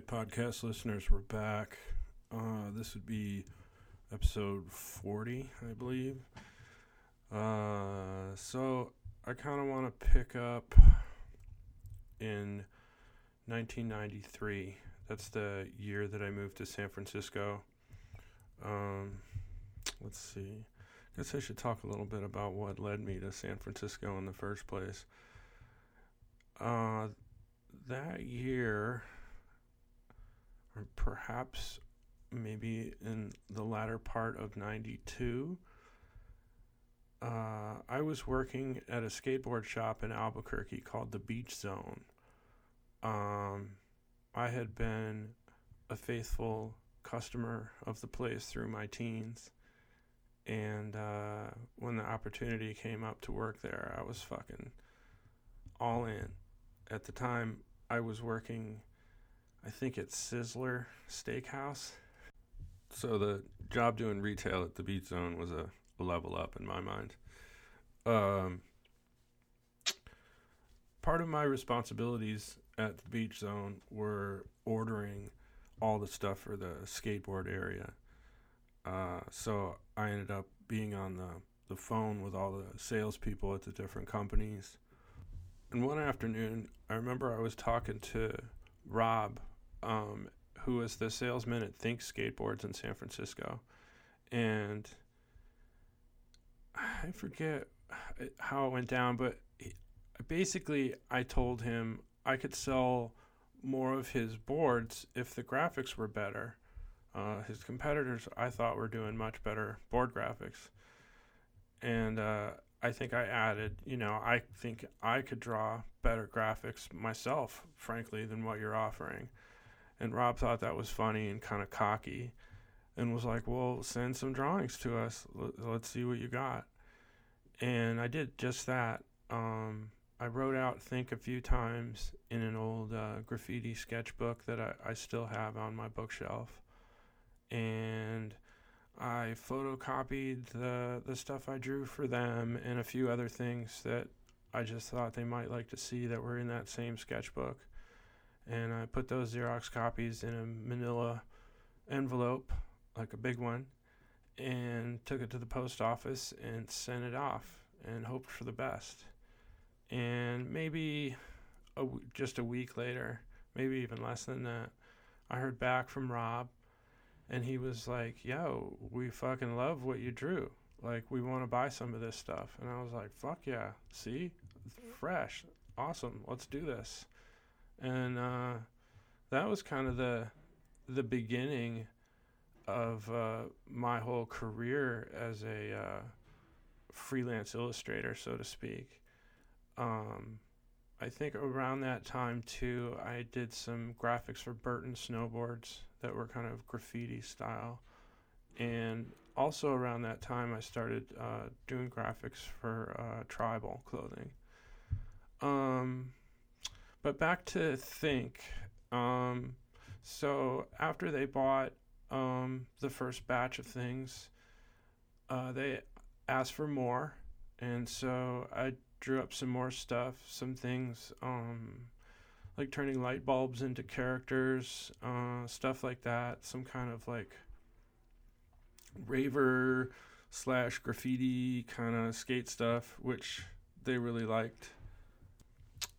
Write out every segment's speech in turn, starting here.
podcast listeners, we're back. Uh, this would be episode 40, I believe. Uh, so I kind of want to pick up in 1993. That's the year that I moved to San Francisco. Um, let's see. I guess I should talk a little bit about what led me to San Francisco in the first place. Uh, that year, or perhaps maybe in the latter part of 92, uh, I was working at a skateboard shop in Albuquerque called the Beach Zone. Um, I had been a faithful customer of the place through my teens. And uh, when the opportunity came up to work there, I was fucking all in. At the time, I was working, I think it's Sizzler Steakhouse. So the job doing retail at the Beach Zone was a, a level up in my mind. Um, part of my responsibilities at the Beach Zone were ordering all the stuff for the skateboard area. Uh, so I ended up being on the, the phone with all the salespeople at the different companies. And one afternoon, I remember I was talking to Rob, um, who was the salesman at Think Skateboards in San Francisco. And I forget how it went down, but basically, I told him I could sell more of his boards if the graphics were better. Uh, his competitors, I thought, were doing much better board graphics. And uh, I think I added, you know, I think I could draw better graphics myself, frankly, than what you're offering. And Rob thought that was funny and kind of cocky and was like, well, send some drawings to us. Let's see what you got. And I did just that. Um, I wrote out Think a few times in an old uh, graffiti sketchbook that I, I still have on my bookshelf. And I photocopied the, the stuff I drew for them and a few other things that I just thought they might like to see that were in that same sketchbook. And I put those Xerox copies in a manila envelope, like a big one, and took it to the post office and sent it off and hoped for the best and maybe a w- just a week later, maybe even less than that, I heard back from Rob, and he was like, "Yo, we fucking love what you drew. Like, we want to buy some of this stuff." And I was like, "Fuck yeah! See, mm-hmm. fresh, awesome. Let's do this." And uh, that was kind of the the beginning of uh, my whole career as a uh, freelance illustrator, so to speak um, I think around that time too, I did some graphics for Burton snowboards that were kind of graffiti style, and also around that time, I started uh, doing graphics for uh, tribal clothing. Um, but back to think. Um, so after they bought um, the first batch of things, uh, they asked for more, and so I drew up some more stuff, some things, um, like turning light bulbs into characters, uh, stuff like that. Some kind of like raver slash graffiti kind of skate stuff, which they really liked.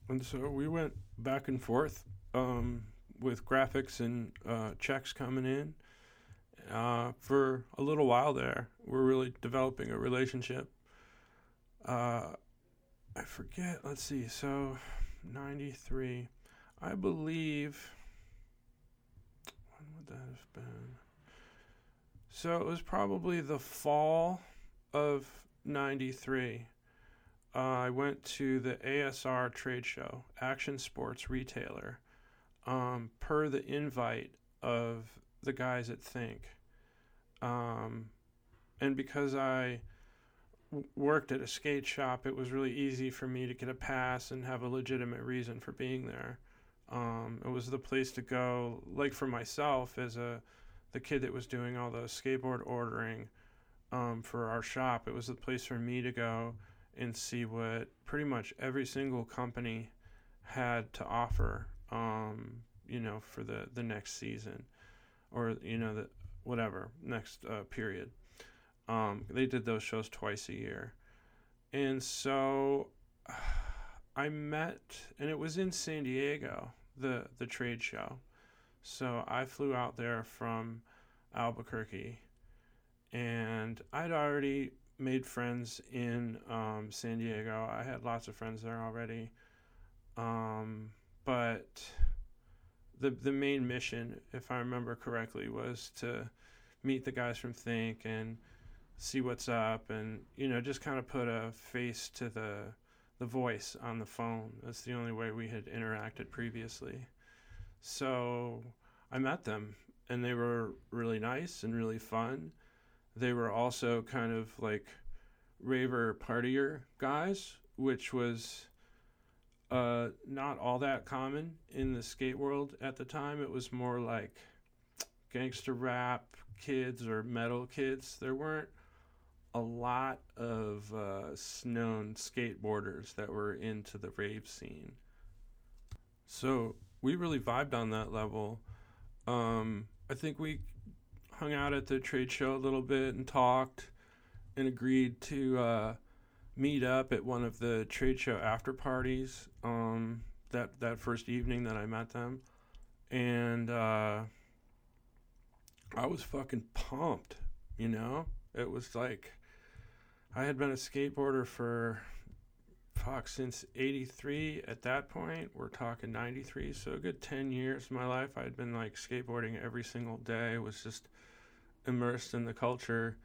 And so we went back and forth um, with graphics and uh, checks coming in uh, for a little while there. We're really developing a relationship. Uh, I forget. Let's see. So, 93. I believe. When would that have been? So, it was probably the fall of 93. Uh, I went to the ASR trade show, Action Sports Retailer, um, per the invite of the guys at Think. Um, and because I worked at a skate shop, it was really easy for me to get a pass and have a legitimate reason for being there. Um, it was the place to go, like for myself as a the kid that was doing all the skateboard ordering um, for our shop. It was the place for me to go and see what pretty much every single company had to offer. Um, you know, for the the next season, or you know the whatever next uh, period. Um, they did those shows twice a year, and so I met, and it was in San Diego, the the trade show. So I flew out there from Albuquerque, and I'd already made friends in um, San Diego. I had lots of friends there already, um, but the the main mission, if I remember correctly, was to meet the guys from Think and see what's up, and you know just kind of put a face to the the voice on the phone. That's the only way we had interacted previously. So I met them, and they were really nice and really fun. They were also kind of like raver partier guys, which was uh, not all that common in the skate world at the time. It was more like gangster rap kids or metal kids. There weren't a lot of uh, known skateboarders that were into the rave scene. So we really vibed on that level. Um, I think we hung out at the trade show a little bit and talked and agreed to uh, meet up at one of the trade show after parties um, that that first evening that I met them, and uh, I was fucking pumped. You know, it was like I had been a skateboarder for fuck since 83 at that point. We're talking 93 so a good 10 years of my life. I had been like skateboarding every single day. It was just immersed in the culture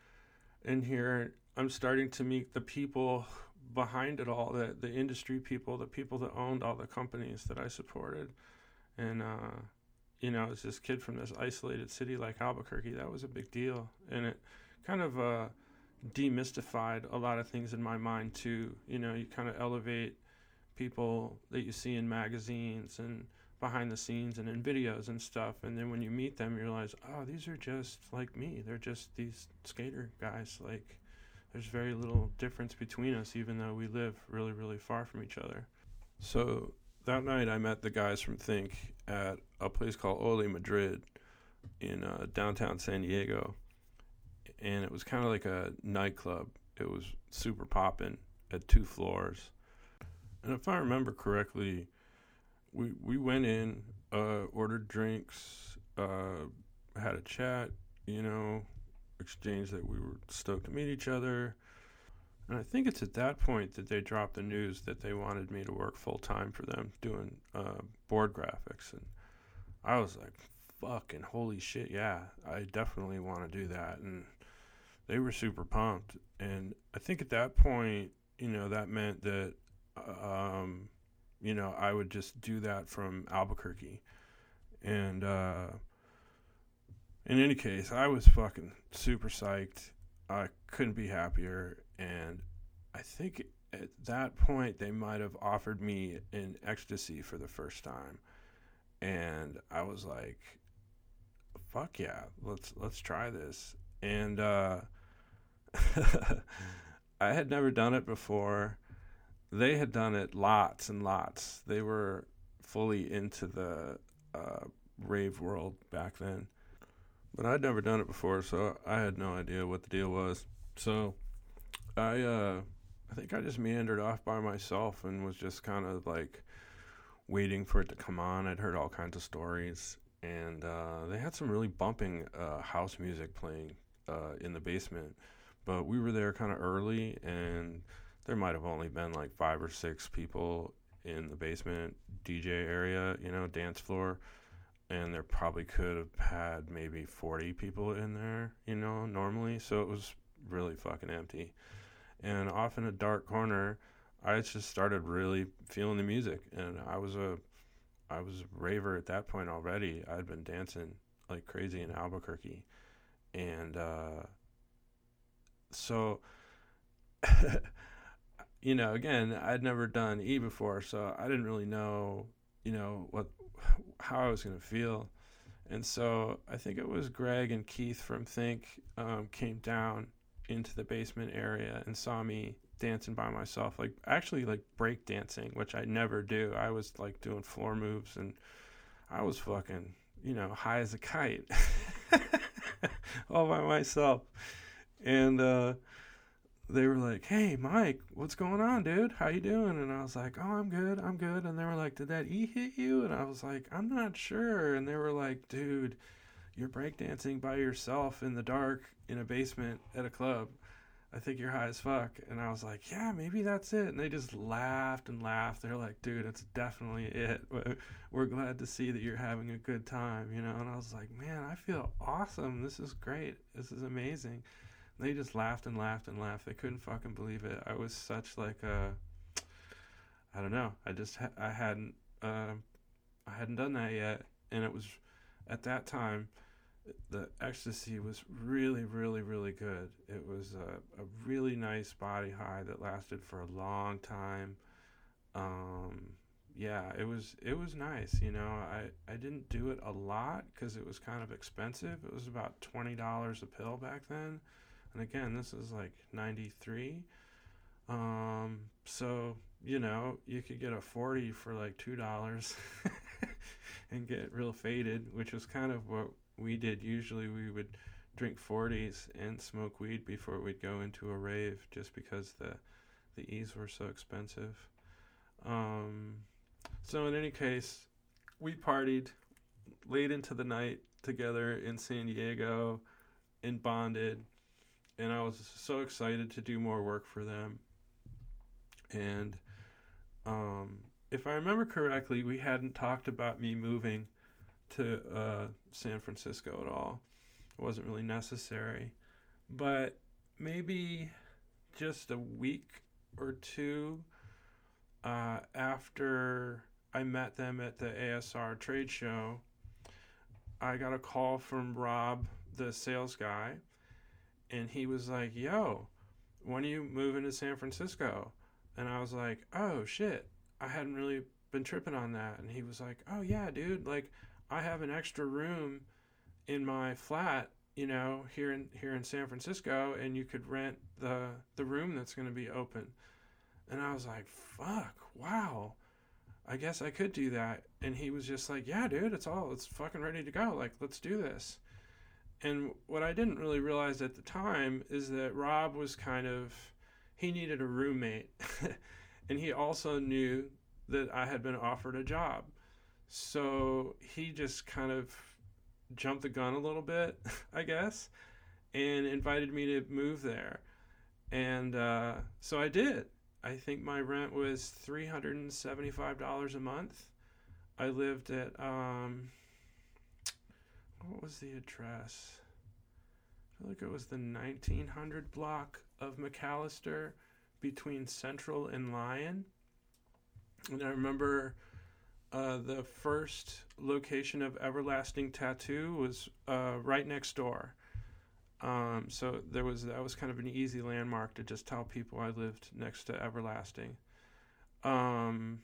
in here. I'm starting to meet the people behind it all the the industry people the people that owned all the companies that i supported. And uh you know as this kid from this isolated city like albuquerque that was a big deal. And it kind of uh demystified a lot of things in my mind too. You know, you kind of elevate people that you see in magazines and behind the scenes and in videos and stuff. And then when you meet them, you realize, oh, these are just like me. They're just these skater guys. Like, there's very little difference between us, even though we live really, really far from each other. So that night, I met the guys from Think at a place called Ole Madrid in uh, downtown San Diego and it was kind of like a nightclub. It was super popping at two floors. And if I remember correctly, we we went in, uh, ordered drinks, uh, had a chat, you know, exchanged that we were stoked to meet each other. And I think it's at that point that they dropped the news that they wanted me to work full time for them doing uh, board graphics. And I was like, fucking holy shit, yeah, I definitely want to do that. And they were super pumped. And I think at that point, you know, that meant that, um, you know, I would just do that from Albuquerque. And uh, in any case, I was fucking super psyched. I couldn't be happier. And I think at that point, they might have offered me an ecstasy for the first time. And I was like, fuck yeah, let's let's try this. And uh, I had never done it before. They had done it lots and lots. They were fully into the uh, rave world back then. But I'd never done it before, so I had no idea what the deal was. So I uh, I think I just meandered off by myself and was just kind of like waiting for it to come on. I'd heard all kinds of stories, and uh, they had some really bumping uh, house music playing uh, in the basement but we were there kind of early, and there might have only been like five or six people in the basement DJ area, you know, dance floor. And there probably could have had maybe 40 people in there, you know, normally. So it was really fucking empty. And off in a dark corner, I just started really feeling the music. And I was a I was a raver at that point already. I'd been dancing like crazy in Albuquerque. And uh, so you know again i'd never done e before so i didn't really know you know what how i was going to feel and so i think it was greg and keith from think um, came down into the basement area and saw me dancing by myself like actually like break dancing which i never do i was like doing floor moves and I was fucking, you know, high as a kite all by myself. And uh, they were like, "Hey, Mike, what's going on, dude? How you doing?" And I was like, "Oh, I'm good. I'm good." And they were like, "Did that E hit you?" And I was like, "I'm not sure." And they were like, "Dude, you're breakdancing by yourself in the dark in a basement at a club. I think you're high as fuck." And I was like, "Yeah, maybe that's it." And they just laughed and laughed. They're like, "Dude, it's definitely it. We're glad to see that you're having a good time, you know." And I was like, "Man, I feel awesome. This is great. This is amazing." They just laughed and laughed and laughed. They couldn't fucking believe it. I was such like a, I don't know. I just ha- I hadn't uh, I hadn't done that yet, and it was at that time the ecstasy was really really really good. It was a, a really nice body high that lasted for a long time. Um, yeah, it was it was nice. You know, I I didn't do it a lot because it was kind of expensive. It was about twenty dollars a pill back then and again, this is like 93. Um, so, you know, you could get a 40 for like $2 and get real faded, which was kind of what we did. Usually we would drink 40s and smoke weed before we'd go into a rave just because the, the E's were so expensive. Um, so, in any case, we partied late into the night together in San Diego and bonded and I was so excited to do more work for them. And um, if I remember correctly, we hadn't talked about me moving to uh, San Francisco at all. It wasn't really necessary. But maybe just a week or two uh, after I met them at the ASR trade show, I got a call from Rob, the sales guy, and he was like, "Yo, when are you moving to San Francisco?" And I was like, "Oh shit, I hadn't really been tripping on that." And he was like, "Oh yeah, dude, like I have an extra room in my flat, you know, here in here in San Francisco, and you could rent the the room that's going to be open." And I was like, "Fuck, wow." I guess I could do that. And he was just like, "Yeah, dude, it's all it's fucking ready to go. Like, let's do this." And what I didn't really realize at the time is that Rob was kind of, he needed a roommate. and he also knew that I had been offered a job. So he just kind of jumped the gun a little bit, I guess, and invited me to move there. And uh, so I did. I think my rent was $375 a month. I lived at, um, what was the address? I like it was the 1900 block of McAllister between Central and Lyon. And I remember uh, the first location of Everlasting Tattoo was uh, right next door. Um, so there was that was kind of an easy landmark to just tell people I lived next to Everlasting. Um,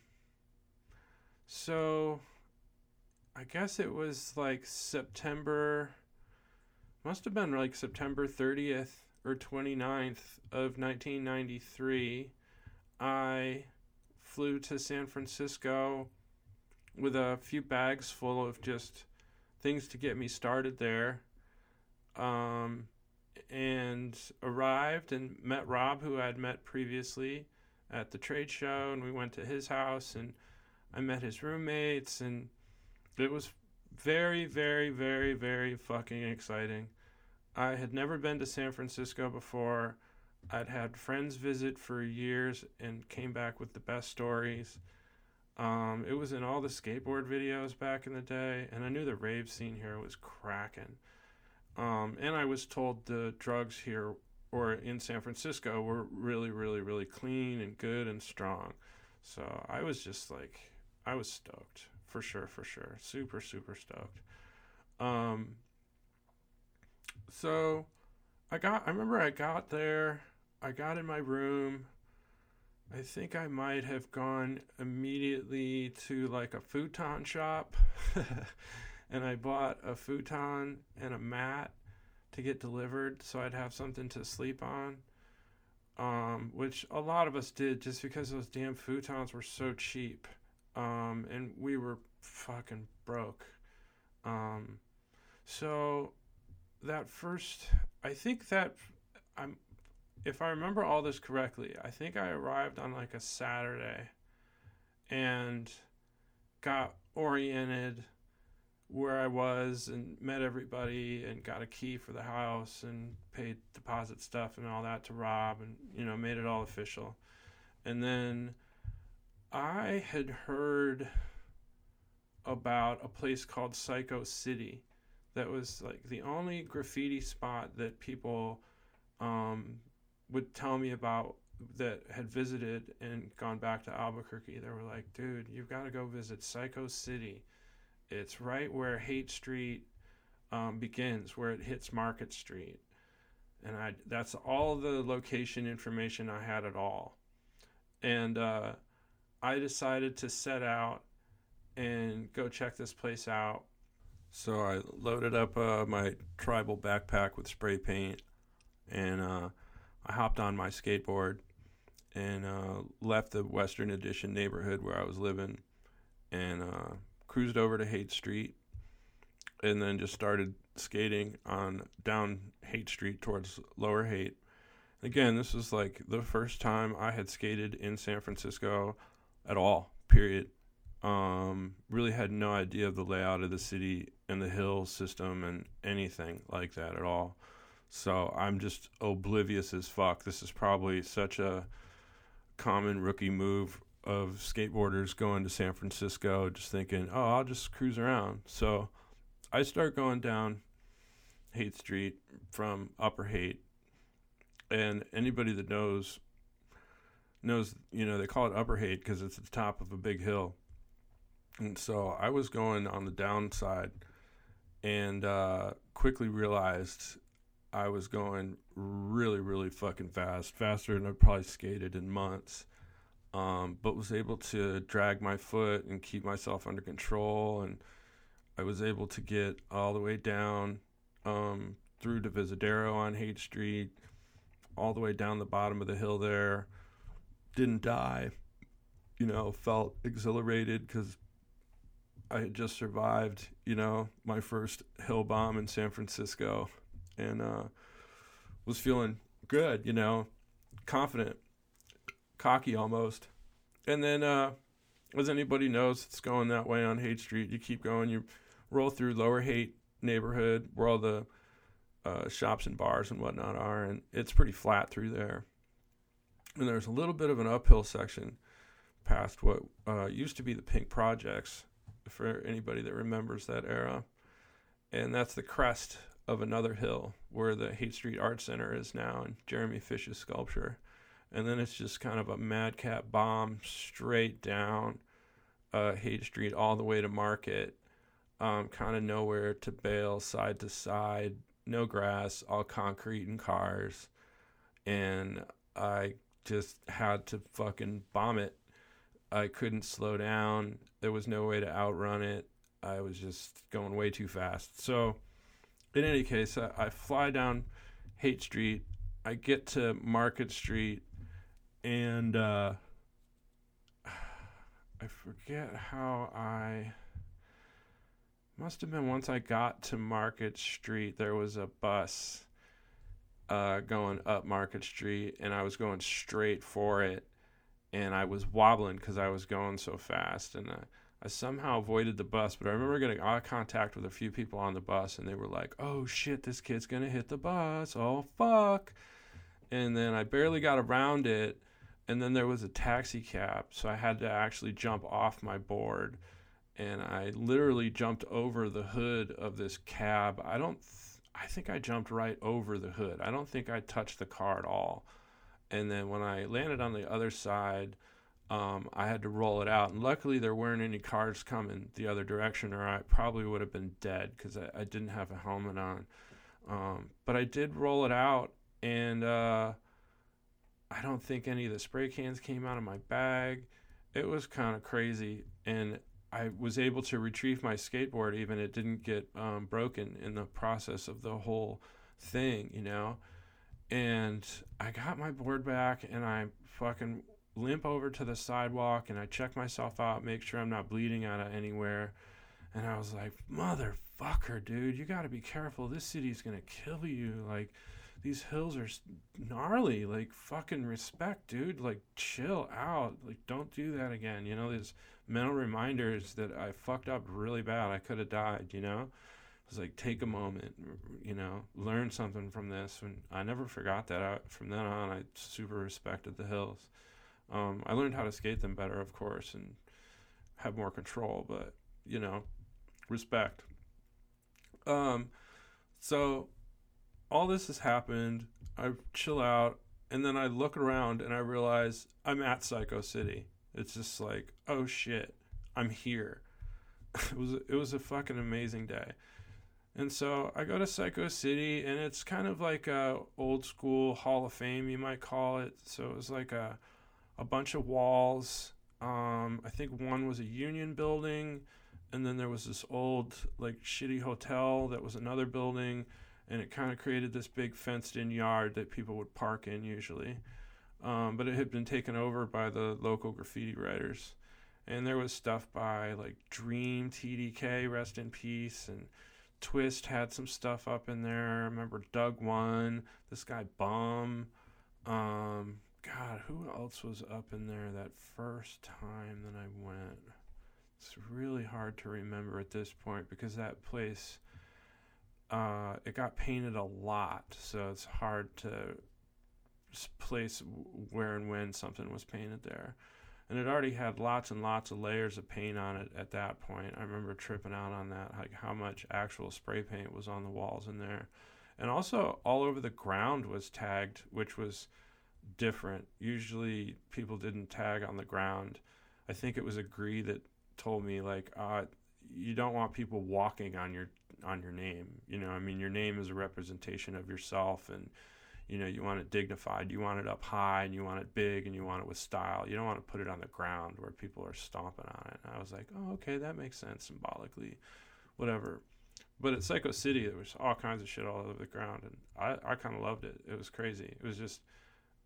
so I guess it was like September, must have been like September 30th or 29th of 1993. I flew to San Francisco with a few bags full of just things to get me started there. Um, and arrived and met Rob, who I'd met previously at the trade show, and we went to his house and I met his roommates and it was very, very, very, very fucking exciting. I had never been to San Francisco before. I'd had friends visit for years and came back with the best stories. Um, it was in all the skateboard videos back in the day, and I knew the rave scene here was cracking. Um, and I was told the drugs here or in San Francisco were really, really, really clean and good and strong. So I was just like, I was stoked for sure, for sure. Super, super stoked. Um, so I got, I remember I got there, I got in my room. I think I might have gone immediately to like a futon shop and I bought a futon and a mat to get delivered so I'd have something to sleep on. Um, which a lot of us did just because those damn futons were so cheap. Um, and we were fucking broke. Um, so that first, I think that I'm, if I remember all this correctly, I think I arrived on like a Saturday, and got oriented where I was and met everybody and got a key for the house and paid deposit stuff and all that to Rob and you know made it all official. And then I had heard about a place called Psycho City that was like the only graffiti spot that people um, would tell me about that had visited and gone back to Albuquerque. They were like, dude, you've got to go visit Psycho City. It's right where Haight Street um, begins, where it hits Market Street, and I that's all the location information I had at all, and uh, I decided to set out and go check this place out. So I loaded up uh, my tribal backpack with spray paint, and uh, I hopped on my skateboard and uh, left the Western Addition neighborhood where I was living, and uh, cruised over to Haight Street, and then just started skating on down Haight Street towards Lower Haight. Again, this was like the first time I had skated in San Francisco at all. Period. Um, really had no idea of the layout of the city and the hill system and anything like that at all. So I'm just oblivious as fuck. This is probably such a common rookie move of skateboarders going to San Francisco, just thinking, oh, I'll just cruise around. So I start going down Haight Street from Upper Haight, and anybody that knows knows, you know, they call it Upper Haight because it's at the top of a big hill. And so I was going on the downside and uh, quickly realized I was going really, really fucking fast, faster than I've probably skated in months um, but was able to drag my foot and keep myself under control. And I was able to get all the way down um, through Visadero on Haight Street, all the way down the bottom of the hill there. Didn't die, you know, felt exhilarated because I had just survived, you know, my first hill bomb in San Francisco and uh, was feeling good, you know, confident cocky almost. And then, uh, as anybody knows, it's going that way on Haight Street. You keep going, you roll through Lower Haight neighborhood where all the uh, shops and bars and whatnot are, and it's pretty flat through there. And there's a little bit of an uphill section past what uh, used to be the Pink Projects, for anybody that remembers that era. And that's the crest of another hill where the Haight Street Art Center is now, and Jeremy Fish's sculpture and then it's just kind of a madcap bomb straight down uh, Street all the way to Market. Um, kind of nowhere to bail, side to side, no grass, all concrete and cars, and I just had to fucking bomb it. I couldn't slow down. There was no way to outrun it. I was just going way too fast. So, in any case, I, I fly down Haight Street. I get to Market Street and uh, I forget how I must have been once I got to Market Street. There was a bus uh, going up Market Street, and I was going straight for it, and I was wobbling because I was going so fast, and I, I somehow avoided the bus. But I remember getting eye contact with a few people on the bus, and they were like, "Oh shit, this kid's gonna hit the bus! Oh fuck!" And then I barely got around it and then there was a taxi cab, so I had to actually jump off my board, and I literally jumped over the hood of this cab. I don't, I think I jumped right over the hood. I don't think I touched the car at all. And then when I landed on the other side, um, I had to roll it out. And luckily, there weren't any cars coming the other direction, or I probably would have been dead because I, I, didn't have a helmet on. Um, but I did roll it out, and uh, I don't think any of the spray cans came out of my bag. It was kind of crazy. And I was able to retrieve my skateboard, even it didn't get um, broken in the process of the whole thing, you know. And I got my board back and I fucking limp over to the sidewalk and I check myself out, make sure I'm not bleeding out of anywhere. And I was like, motherfucker, dude, you got to be careful. This city's to kill you. Like, these hills are gnarly. Like, fucking respect, dude. Like, chill out. Like, don't do that again. You know, these mental reminders that I fucked up really bad. I could have died, you know? It was like, take a moment, you know, learn something from this. And I never forgot that. I, from then on, I super respected the hills. Um, I learned how to skate them better, of course, and have more control, but, you know, respect. Um, so all this has happened. I chill out, and then I look around and I realize I'm at Psycho City. It's just like, oh shit, I'm here. it was it was a fucking amazing day. And so I go to Psycho City, and it's kind of like a old school Hall of Fame, you might call it. So it was like a a bunch of walls. Um, I think one was a union building and then there was this old like shitty hotel that was another building and it kind of created this big fenced in yard that people would park in usually um, but it had been taken over by the local graffiti writers. And there was stuff by like dream tdk rest in peace and twist had some stuff up in there. I remember doug one this guy bum um, god who else was up in there that first time that i went? It's really hard to remember at this point because that place uh, it got painted a lot, so it's hard to place where and when something was painted there. And it already had lots and lots of layers of paint on it at that point. I remember tripping out on that, like how much actual spray paint was on the walls in there. And also, all over the ground was tagged, which was different. Usually, people didn't tag on the ground. I think it was agreed that told me like uh, you don't want people walking on your on your name. You know, I mean, your name is a representation of yourself, and you know, you want it dignified. You want it up high, and you want it big, and you want it with style. You don't want to put it on the ground where people are stomping on it. And I was like, oh, okay, that makes sense symbolically, whatever. But at Psycho City, there was all kinds of shit all over the ground, and I, I kind of loved it. It was crazy. It was just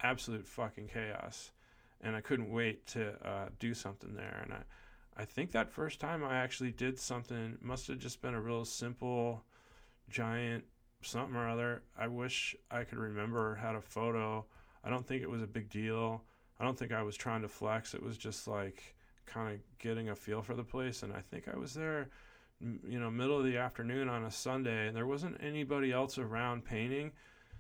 absolute fucking chaos, and I couldn't wait to uh, do something there. And I, I think that first time I actually did something must have just been a real simple, giant something or other. I wish I could remember had a photo. I don't think it was a big deal. I don't think I was trying to flex. It was just like kind of getting a feel for the place. And I think I was there, you know, middle of the afternoon on a Sunday, and there wasn't anybody else around painting.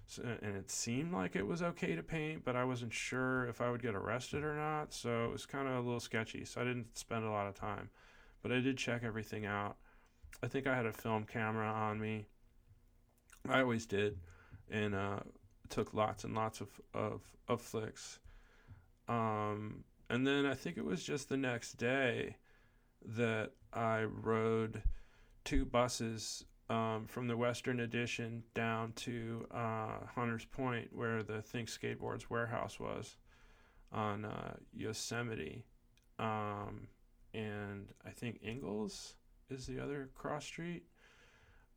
So, and it seemed like it was okay to paint, but I wasn't sure if I would get arrested or not. So it was kind of a little sketchy. So I didn't spend a lot of time, but I did check everything out. I think I had a film camera on me. I always did, and uh, took lots and lots of of, of flicks. Um, and then I think it was just the next day that I rode two buses um, from the Western Addition down to uh, Hunters Point, where the Think Skateboards warehouse was on uh, Yosemite. Um, and I think Ingalls is the other cross street.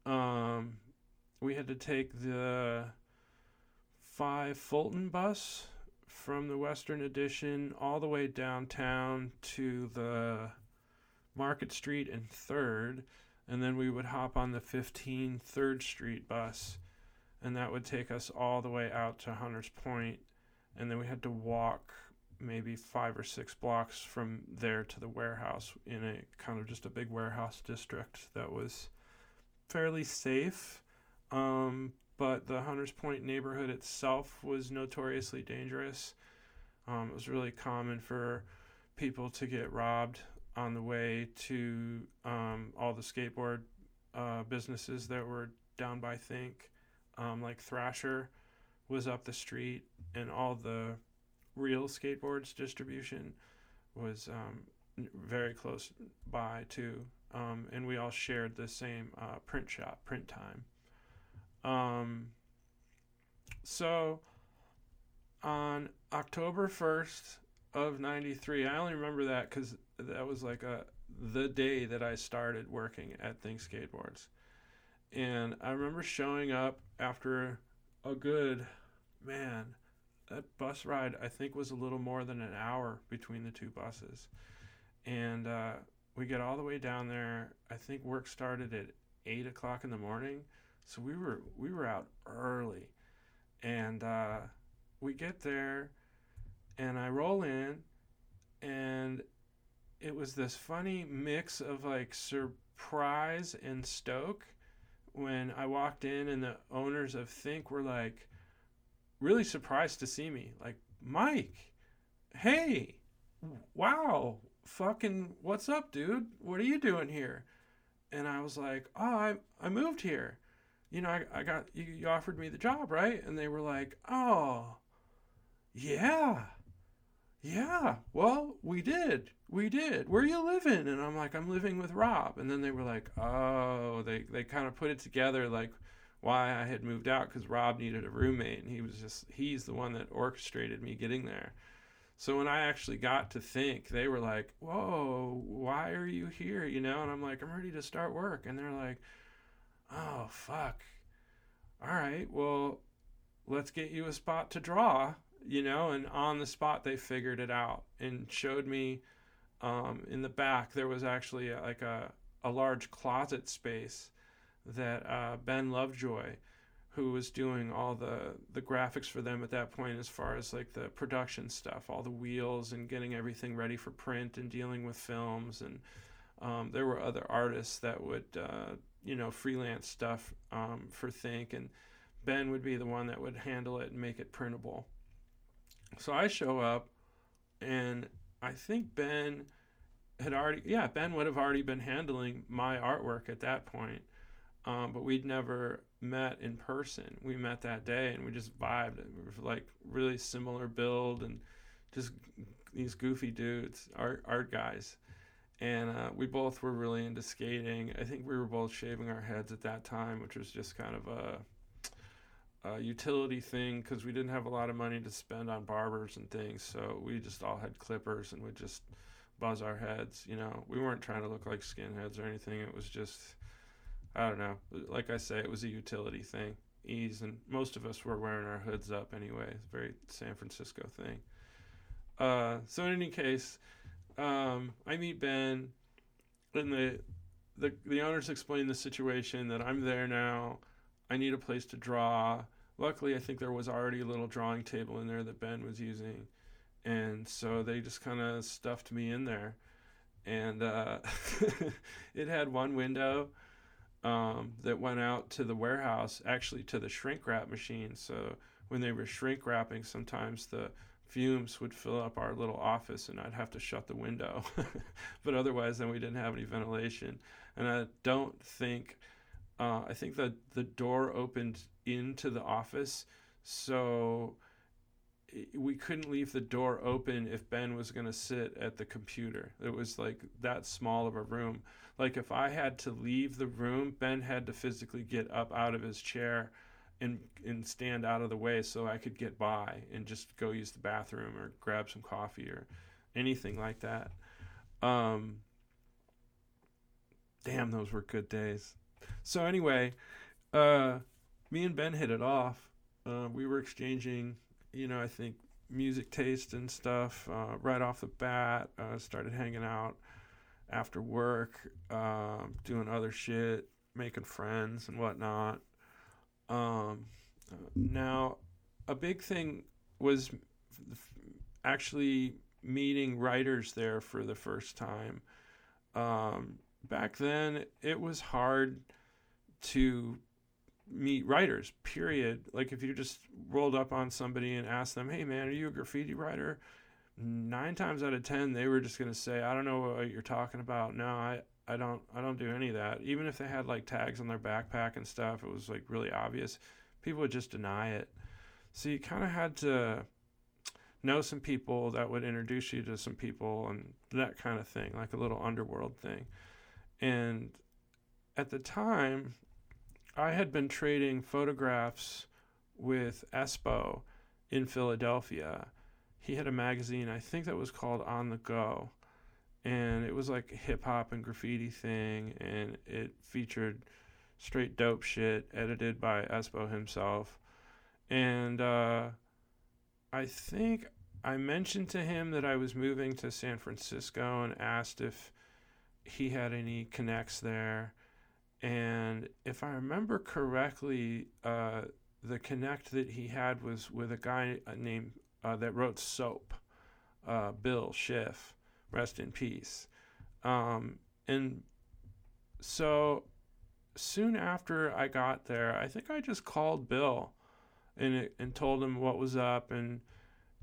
Um, we had to take the 5 Fulton bus from the Western Addition all the way downtown to the Market Street and 3rd and then we would hop on the 15 3rd Street bus, and that would take us all the way out to Hunters Point, and then we had to walk maybe five or six blocks from there to the warehouse in a kind of just a big warehouse district that was fairly safe. Um, but the Hunters Point neighborhood itself was notoriously dangerous. Um, it was really common for people to get robbed on the way to um, all the skateboard uh, businesses that were down by Think, um, like Thrasher was up the street, and all the real skateboards distribution was um, very close by too. Um, and we all shared the same uh, print shop, print time. Um, so on October 1st of 93, I only remember that because that was like a the day that I started working at Think Skateboards. And I remember showing up after a good man, that bus ride I think was a little more than an hour between the two buses. And uh, we get all the way down there. I think work started at eight o'clock in the morning, so we were we were out early, and uh, we get there, and I roll in, and it was this funny mix of like surprise and stoke when I walked in, and the owners of Think were like really surprised to see me, like Mike, hey, wow, fucking, what's up, dude? What are you doing here? And I was like, oh, I, I moved here. You know, I, I got, you, you offered me the job, right? And they were like, oh, yeah. Yeah, well, we did. We did. Where you living? And I'm like, I'm living with Rob. And then they were like, oh, they, they kind of put it together like why I had moved out because Rob needed a roommate. And he was just, he's the one that orchestrated me getting there. So when I actually got to think, they were like, whoa, why are you here? You know? And I'm like, I'm ready to start work. And they're like, oh, fuck. All right, well, let's get you a spot to draw you know, and on the spot they figured it out and showed me um, in the back there was actually a, like a, a large closet space that uh, Ben Lovejoy, who was doing all the the graphics for them at that point, as far as like the production stuff, all the wheels and getting everything ready for print and dealing with films, and um, there were other artists that would uh, you know freelance stuff um, for Think, and Ben would be the one that would handle it and make it printable. So I show up, and I think Ben had already, yeah, Ben would have already been handling my artwork at that point. Um, but we'd never met in person. We met that day and we just vibed. We were like really similar build and just these goofy dudes, art, art guys. And uh, we both were really into skating. I think we were both shaving our heads at that time, which was just kind of a uh, utility thing because we didn't have a lot of money to spend on barbers and things. So we just all had clippers and would just buzz our heads. You know, we weren't trying to look like skinheads or anything. It was just, I don't know. Like I say, it was a utility thing. Ease, and most of us were wearing our hoods up anyway. It's a very San Francisco thing. Uh, so in any case, um, I meet Ben, and the the the owners explain the situation that I'm there now. I need a place to draw. Luckily, I think there was already a little drawing table in there that Ben was using. And so they just kind of stuffed me in there. And uh, it had one window um, that went out to the warehouse, actually to the shrink wrap machine. So when they were shrink wrapping, sometimes the fumes would fill up our little office and I'd have to shut the window. but otherwise, then we didn't have any ventilation. And I don't think uh, I think that the door opened into the office, so we couldn't leave the door open if Ben was going to sit at the computer. It was like that small of a room. Like if I had to leave the room, Ben had to physically get up out of his chair and and stand out of the way so I could get by and just go use the bathroom or grab some coffee or anything like that. Um, damn, those were good days. So anyway, uh, me and Ben hit it off. Uh, we were exchanging, you know, I think music taste and stuff uh, right off the bat. Uh, started hanging out after work, um, doing other shit, making friends and whatnot. Um, now, a big thing was actually meeting writers there for the first time. Um, back then it was hard to meet writers period. Like if you just rolled up on somebody and asked them hey man are you a graffiti writer? Nine times out of ten they were just going to say i don't know what you're talking about. No i i don't i don't do any of that even if they had like tags on their backpack and stuff it was like really obvious people would just deny it so you kind of had to know some people that would introduce you to some people and that kind of thing like a little underworld thing and at the time, I had been trading photographs with Espo in Philadelphia. He had a magazine, I think that was called On the Go. And it was like a hip hop and graffiti thing. And it featured straight dope shit edited by Espo himself. And uh, I think I mentioned to him that I was moving to San Francisco and asked if he had any connects there. And if I remember correctly, uh, the connect that he had was with a guy named uh, that wrote Soap, uh, Bill Schiff, rest in peace. Um, and so soon after I got there, I think I just called Bill and and told him what was up and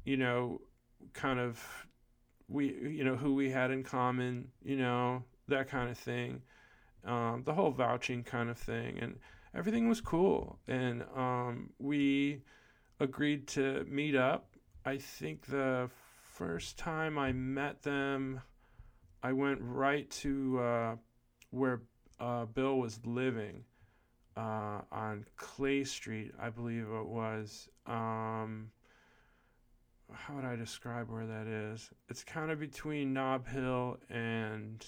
you know kind of we you know who we had in common, you know that kind of thing, um, the whole vouching kind of thing, and everything was cool. And um, we agreed to meet up. I think the first time I met them, I went right to uh, where uh, Bill was living uh, on Clay Street, I believe it was. Um, how would I describe where that is? It's kind of between Nob Hill and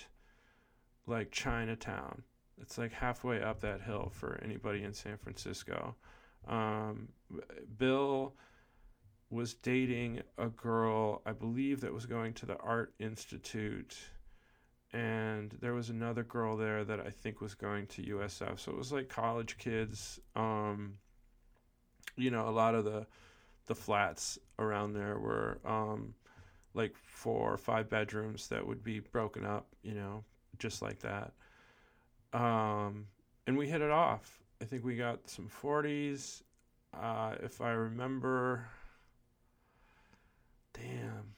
like Chinatown. It's like halfway up that hill for anybody in San Francisco. Um, Bill was dating a girl, I believe, that was going to the Art Institute. And there was another girl there that I think was going to USF. So it was like college kids. Um, you know, a lot of the the flats around there were um, like four or five bedrooms that would be broken up, you know, just like that. Um, and we hit it off. I think we got some 40s. Uh, if I remember, damn.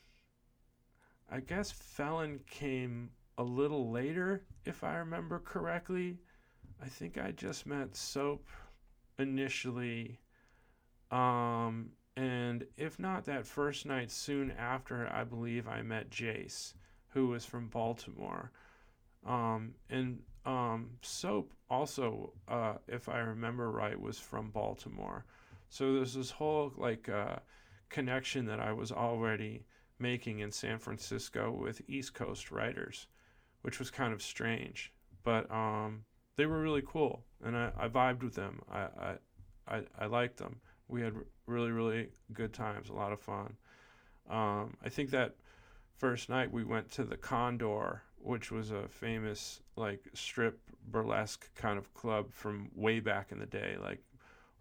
I guess Felon came a little later, if I remember correctly. I think I just met Soap initially. Um, and if not that first night, soon after, I believe I met Jace, who was from Baltimore. Um, and um, Soap also, uh, if I remember right, was from Baltimore. So there's this whole like uh, connection that I was already making in San Francisco with East Coast writers, which was kind of strange. But um, they were really cool, and I, I vibed with them. I, I, I, I liked them we had really really good times, a lot of fun. Um, I think that first night we went to the Condor, which was a famous like strip burlesque kind of club from way back in the day, like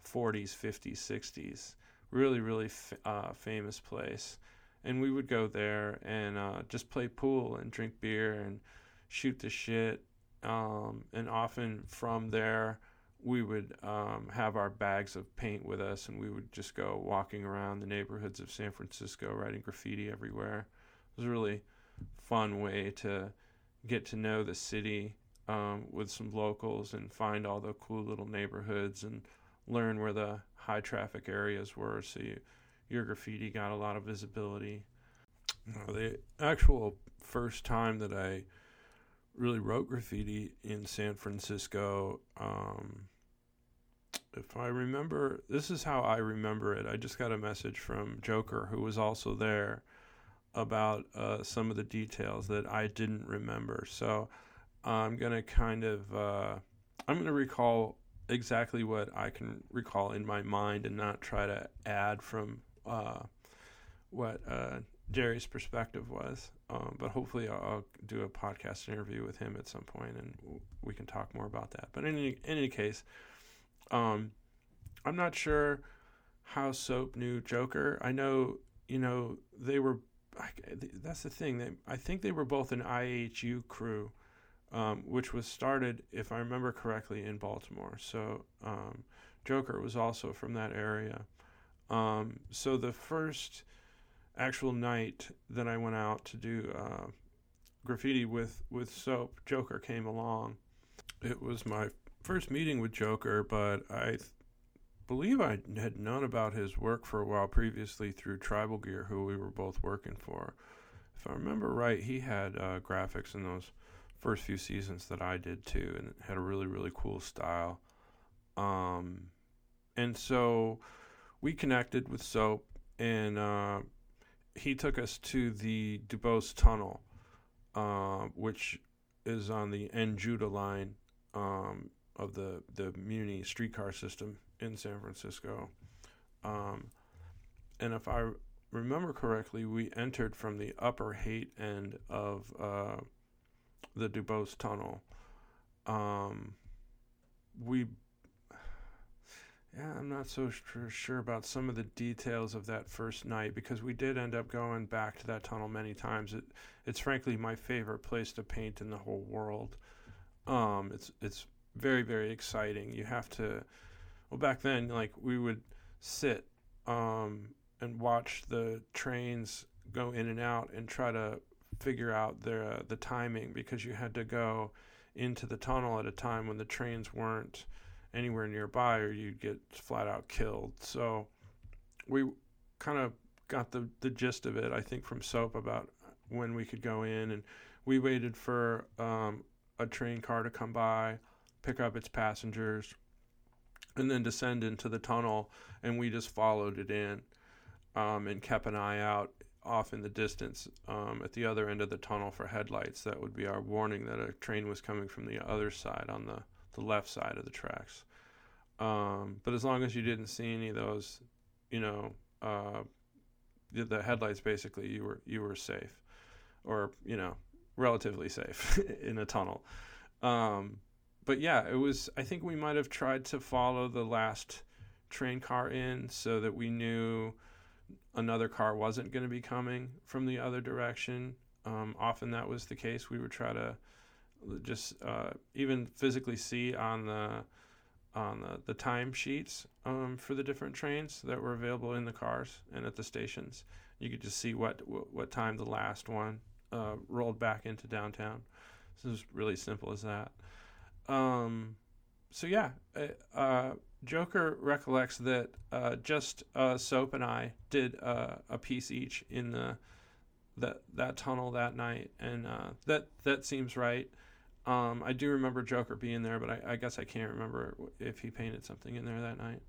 40s, 50s, 60s. Really, really f- uh, famous place. And we would go there and uh, just play pool and drink beer and shoot the shit. Um, and often from there, we would um, have our bags of paint with us and we would just go walking around the neighborhoods of San Francisco writing graffiti everywhere. It was a really fun way to get to know the city um, with some locals and find all the cool little neighborhoods and learn where the high traffic areas were so you, your graffiti got a lot of visibility. The actual first time that I really wrote graffiti in San Francisco, um, if I remember, this is how I remember it. I just got a message from Joker, who was also there, about uh, some of the details that I didn't remember. So I'm gonna kind of uh, I'm gonna recall exactly what I can recall in my mind and not try to add from uh, what uh, Jerry's perspective was. Um, but hopefully, I'll, do a podcast interview with him at some point, and we can talk more about that. But in any, in any case. Um, I'm not sure how Soap knew Joker. I know, you know, they were. I, that's the thing. They, I think they were both an IHU crew, um, which was started, if I remember correctly, in Baltimore. So um, Joker was also from that area. Um, so the first actual night that I went out to do uh, graffiti with with Soap, Joker came along. It was my first meeting with Joker, but I th- believe I had known about his work for a while previously through Tribal Gear, who we were both working for. If I remember right, he had uh, graphics in those first few seasons that I did too, and had a really really cool style. Um, and so we connected with Soap, and uh, he took us to the Duboce Tunnel, uh, which is on the N Judah line um, of the the Muni streetcar system in San Francisco. Um, and if I remember correctly, we entered from the upper Haight end of uh, the Duboce Tunnel. Um, we yeah, I'm not so sure, about some of the details of that first night because we did end up going back to that tunnel many times. It, it's frankly my favorite place to paint in the whole world. Um, it's it's very very exciting. You have to, well back then like we would sit um, and watch the trains go in and out and try to figure out the the timing because you had to go into the tunnel at a time when the trains weren't anywhere nearby or you'd get flat out killed. So we kind of got the, the gist of it, I think, from Soap about when we could go in. And we waited for um, a train car to come by, pick up its passengers, and then descend into the tunnel. And we just followed it in um, and kept an eye out off in the distance um, at the other end of the tunnel for headlights. That would be our warning that a train was coming from the other side on the the left side of the tracks. Um, but as long as you didn't see any of those, you know, uh, the, the headlights basically, you were you were safe, or you know, relatively safe in a tunnel. Um, but yeah, it was. I think we might have tried to follow the last train car in so that we knew another car wasn't going to be coming from the other direction. Um, often that was the case. We would try to just uh, even physically see on the on the, the time sheets um, for the different trains that were available in the cars and at the stations. You could just see what what time the last one uh, rolled back into downtown. So it was really simple as that. Um, so yeah, uh Joker recollects that uh, just uh, Soap and I did a piece each in the that that tunnel that night, and that that seems right. Um, I do remember Joker being there, but I, I, guess I can't remember if he painted something in there that night.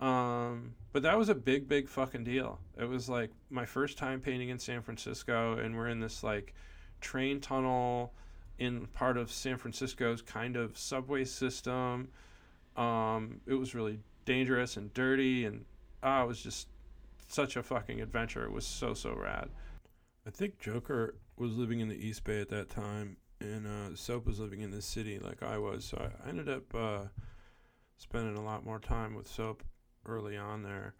Um, but that was a big, big fucking deal. It was like my first time painting in San Francisco, and we're in this like train tunnel in part of San Francisco's kind of subway system. Um, it was really dangerous and dirty, and ah, it was just such a fucking adventure. It was so, so rad. I think Joker was living in the East Bay at that time, and uh, Soap was living in the city like I was, so I ended up uh, spending a lot more time with Soap early on there.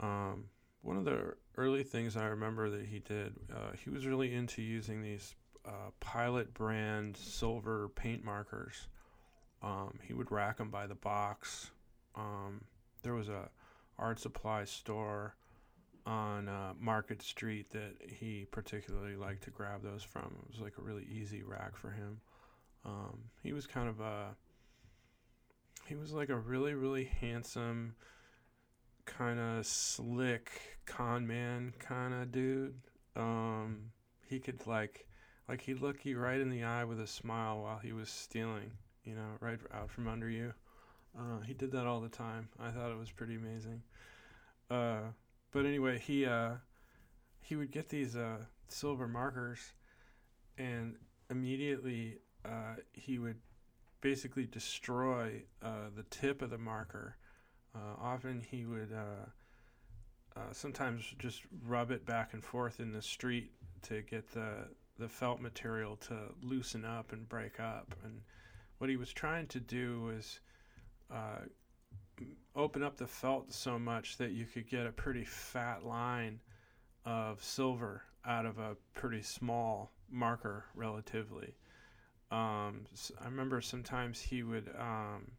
Um, one of the early things I remember that he did, uh, he was really into using these uh, Pilot brand silver paint markers. Um, he would rack them by the box. Um, there was a art supply store on uh, Market Street that he particularly liked to grab those from. It was like a really easy rack for him. Um, he was kind of a he was like a really really handsome kind of slick con man kind of dude. Um, he could like like he'd look you right in the eye with a smile while he was stealing, you know, right out from under you. Uh, he did that all the time. I thought it was pretty amazing. Uh, but anyway, he uh, he would get these uh, silver markers, and immediately uh, he would basically destroy uh, the tip of the marker. Often he would sometimes just rub it back and forth in the street to get the the felt material to loosen up and break up. And what he was trying to do was open up the felt so much that you could get a pretty fat line of silver out of a pretty small marker relatively. Um, so I remember sometimes he would um,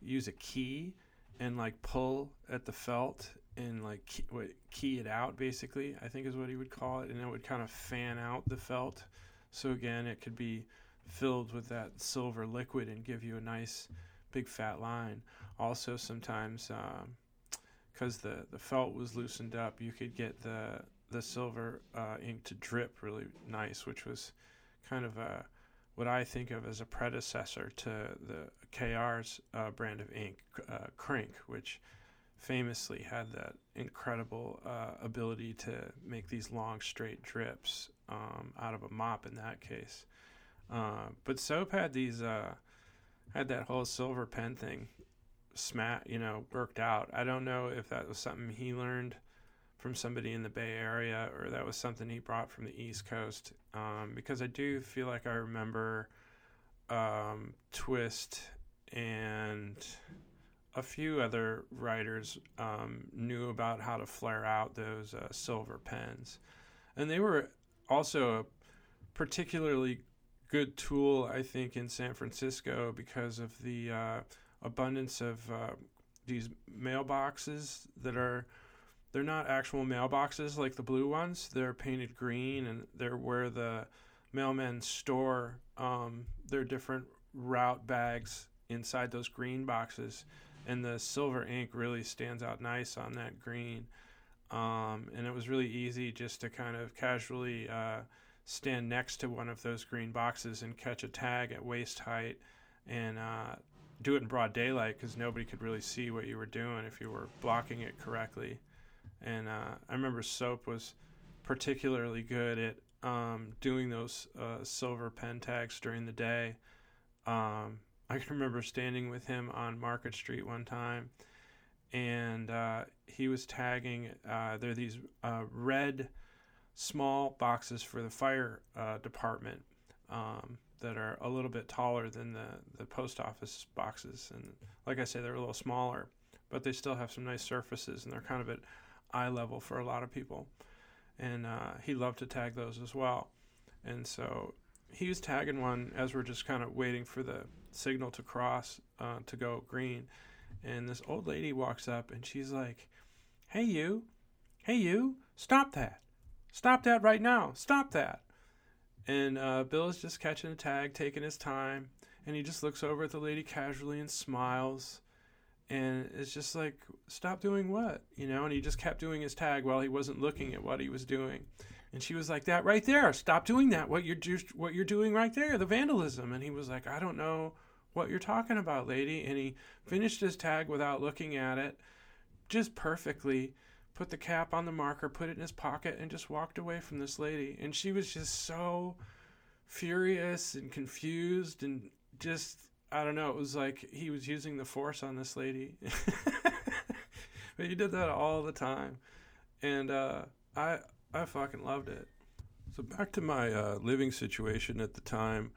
use a key and like pull at the felt and like key, key it out basically I think is what he would call it and it would kind of fan out the felt so again it could be filled with that silver liquid and give you a nice big fat line. Also, sometimes because um, the the felt was loosened up, you could get the the silver uh, ink to drip really nice, which was kind of a what I think of as a predecessor to the KR's uh, brand of ink, uh, which famously had that incredible uh, ability to make these long straight drips um, out of a mop in that case. Uh, but soap had these uh, had that whole silver pen thing smat you know worked out i don't know if that was something he learned from somebody in the Bay Area, or that was something he brought from the East Coast. Um, because I do feel like I remember um, Twist and a few other writers um, knew about how to flare out those uh, silver pens. And they were also a particularly good tool, I think, in San Francisco because of the uh, abundance of uh, these mailboxes that are. They're not actual mailboxes like the blue ones. They're painted green, and they're where the mailmen store um, their different route bags inside those green boxes and the silver ink really stands out nice on that green. Um, and it was really easy just to kind of casually uh, stand next to one of those green boxes and catch a tag at waist height and uh, do it in broad daylight because nobody could really see what you were doing if you were blocking it correctly. And uh, I remember Soap was particularly good at um, doing those uh, silver pen tags during the day. Um, I can remember standing with him on Market Street one time, and uh, he was tagging. Uh, there are these uh, red small boxes for the fire uh, department um, that are a little bit taller than the, the post office boxes. And like I say, they're a little smaller, but they still have some nice surfaces, and they're kind of at eye level for a lot of people. And uh, he loved to tag those as well. And so he was tagging one as we're just kind of waiting for the signal to cross uh, to go green. And this old lady walks up and she's like, Hey, you, hey, you, stop that. Stop that right now. Stop that. And uh, Bill is just catching a tag, taking his time. And he just looks over at the lady casually and smiles. And it's just like, stop doing what? You know, and he just kept doing his tag while he wasn't looking at what he was doing. And she was like, "That right there. Stop doing that. What you're what you're doing right there, the vandalism." And he was like, "I don't know what you're talking about, lady. And he finished his tag without looking at it, just perfectly, put the cap on the marker, put it in his pocket, and just walked away from this lady. And she was just so furious and confused and just, I don't know, it was like he was using the force on this lady. but he did that all the time. And uh, I, I fucking loved it. So back to my uh, living situation at the time.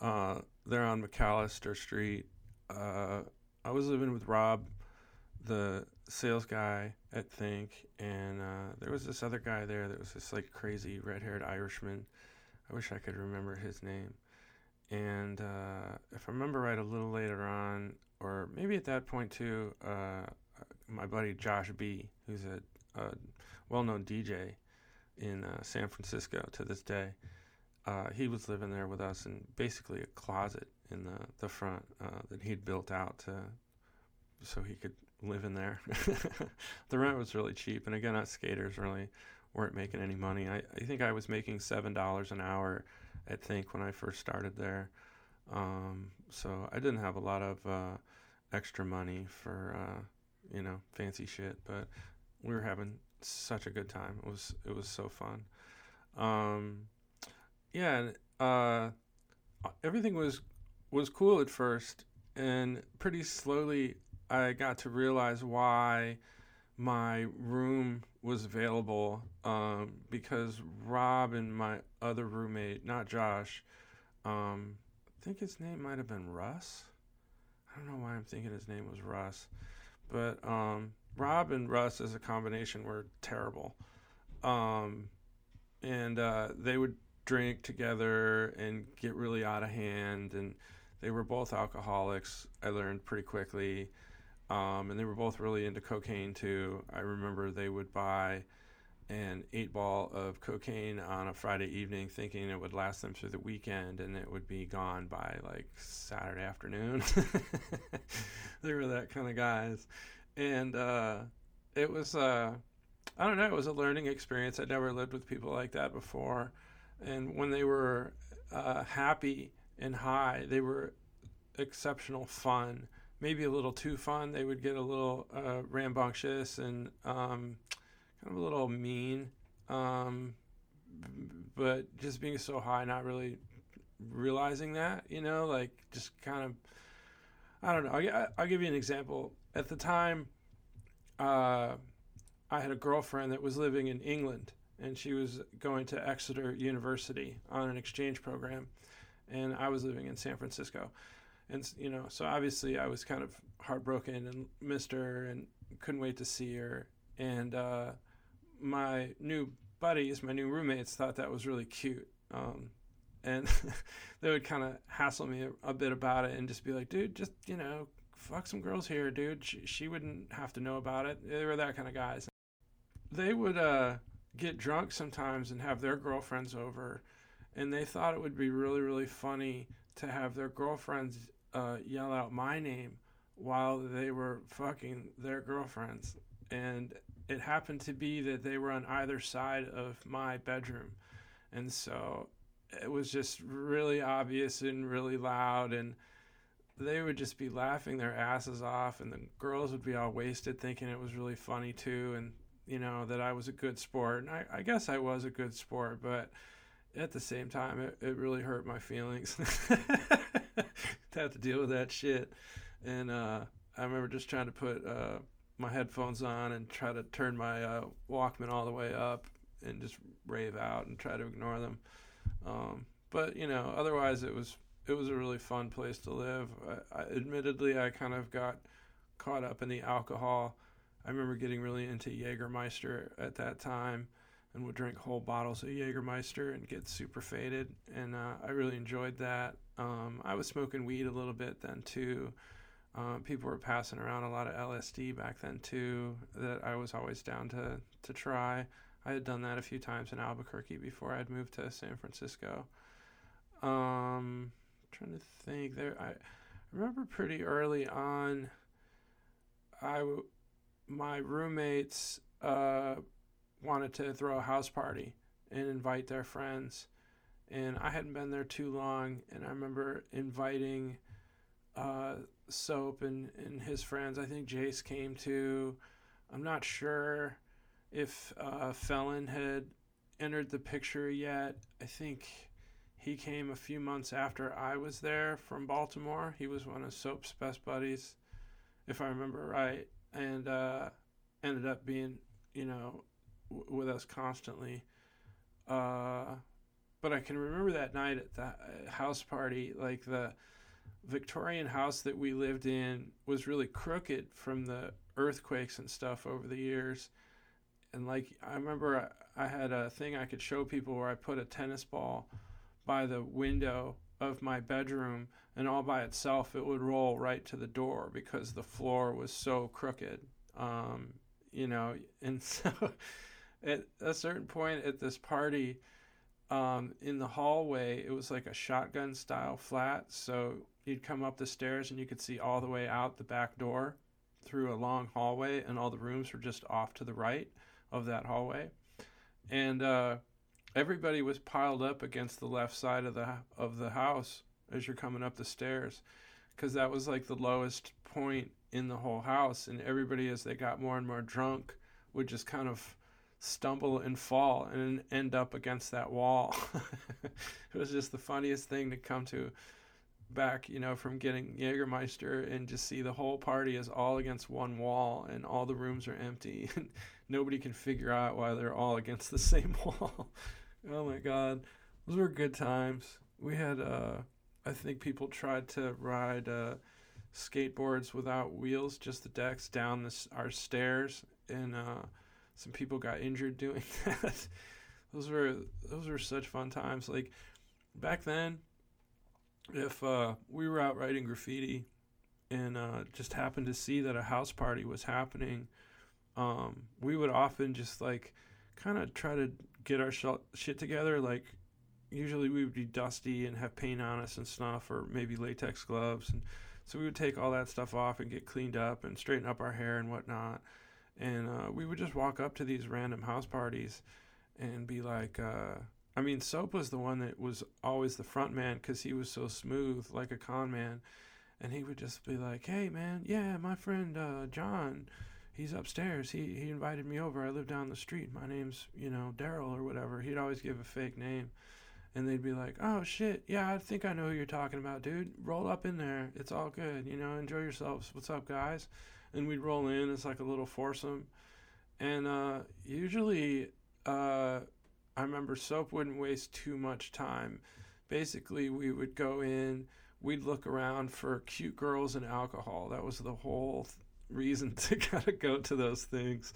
Uh, there on McAllister Street. Uh, I was living with Rob, the sales guy at Think, and uh, there was this other guy there that was this like crazy red-haired Irishman. I wish I could remember his name. And uh, if I remember right, a little later on, or maybe at that point too, uh, my buddy Josh B, who's a, a well-known DJ in uh, San Francisco to this day uh, he was living there with us in basically a closet in the the front uh, that he'd built out to so he could live in there. the rent was really cheap, and again, us skaters really weren't making any money. I, I think I was making seven dollars an hour at Think when I first started there, um, so I didn't have a lot of uh, extra money for uh, you know fancy shit, but we were having such a good time. It was it was so fun. Um, yeah, uh, everything was was cool at first, and pretty slowly I got to realize why my room was available um, because Rob and my other roommate, not Josh, um, I think his name might have been Russ. I don't know why I'm thinking his name was Russ, but um, Rob and Russ as a combination were terrible, um, and uh, they would drink together and get really out of hand. And they were both alcoholics, I learned pretty quickly. Um, and they were both really into cocaine too. I remember they would buy an eight ball of cocaine on a Friday evening, thinking it would last them through the weekend and it would be gone by like Saturday afternoon. they were that kind of guys. And uh, it was, uh, I don't know, it was a learning experience. I'd never lived with people like that before and when they were uh, happy and high, they were exceptional fun. Maybe a little too fun. They would get a little uh, rambunctious and um, kind of a little mean. Um, but just being so high, not really realizing that, you know, like just kind of, I don't know. I'll, I'll give you an example. At the time, uh, I had a girlfriend that was living in England and she was going to Exeter University on an exchange program, and I was living in San Francisco, and you know, so obviously I was kind of heartbroken and missed her and couldn't wait to see her, and uh, my new buddies, my new roommates, thought that was really cute. Um, and they would kind of hassle me a, a, bit about it and just be like, dude, just, you know, fuck some girls here, dude. She, she wouldn't have to know about it. They were that kind of guys. They would uh, get drunk sometimes and have their girlfriends over. And they thought it would be really, really funny to have their girlfriends uh, yell out my name while they were fucking their girlfriends. And it happened to be that they were on either side of my bedroom. And so it was just really obvious and really loud. And they would just be laughing their asses off. And the girls would be all wasted thinking it was really funny too. And, you know, that I was a good sport. And I, I guess I was a good sport, but at the same time, it, it really hurt my feelings to have to deal with that shit. And uh, I remember just trying to put uh, my headphones on and try to turn my uh, Walkman all the way up and just rave out and try to ignore them. Um, but you know, otherwise it was it was a really fun place to live. I, I, admittedly, I kind of got caught up in the alcohol. I remember getting really into Jägermeister at that time and would drink whole bottles of Jägermeister and get super faded. And uh, I really enjoyed that. Um, I was smoking weed a little bit then too. Um, people were passing around a lot of LSD back then too that I was always down to to try. I had done that a few times in Albuquerque before I'd moved to San Francisco. Um, trying to think there. I remember pretty early on. I my roommates uh, wanted to throw a house party and invite their friends, and I hadn't been there too long. And I remember inviting uh, Soap and, and his friends. I think Jace came too. I'm not sure if uh, Felon had entered the picture yet. I think he came a few months after I was there from Baltimore. He was one of Soap's best buddies, if I remember right, and uh, ended up being, you know, w- with us constantly. Uh, but I can remember that night at the uh, house party, like the Victorian house that we lived in was really crooked from the earthquakes and stuff over the years. And like I remember I, I had a thing I could show people where I put a tennis ball by the window of my bedroom and all by itself it would roll right to the door because the floor was so crooked. Um, you know, and so at a certain point at this party, um, in the hallway, it was like a shotgun style flat. So you'd come up the stairs and you could see all the way out the back door through a long hallway, and all the rooms were just off to the right of that hallway. And uh, everybody was piled up against the left side of the of the house as you're coming up the stairs, because that was like the lowest point in the whole house. And everybody, as they got more and more drunk, would just kind of stumble and fall and end up against that wall. it was just the funniest thing to come to back, you know, from getting Jägermeister and just see the whole party is all against one wall and all the rooms are empty and nobody can figure out why they're all against the same wall. oh my god. Those were good times. We had uh I think people tried to ride uh skateboards without wheels, just the decks down this our stairs and uh some people got injured doing that. those were those were such fun times. Like back then, if uh, we were out writing graffiti and uh, just happened to see that a house party was happening, um, we would often just like kind of try to get our sh- shit together. Like usually we would be dusty and have paint on us and stuff, or maybe latex gloves, and so we would take all that stuff off and get cleaned up and straighten up our hair and whatnot. And uh, we would just walk up to these random house parties and be like, uh, I mean, Soap was the one that was always the front man because he was so smooth, like a con man. And he would just be like, "Hey, man, yeah, my friend uh, John, he's upstairs. He he invited me over. I live down the street. My name's you know Daryl or whatever. He'd always give a fake name." And they'd be like, "Oh shit, yeah, I think I know who you're talking about, dude. Roll up in there. It's all good. You know, enjoy yourselves. What's up, guys?" And we'd roll in. It's like a little foursome, and uh, usually uh, I remember soap wouldn't waste too much time. Basically, we would go in, we'd look around for cute girls and alcohol. That was the whole th- reason to kind of go to those things,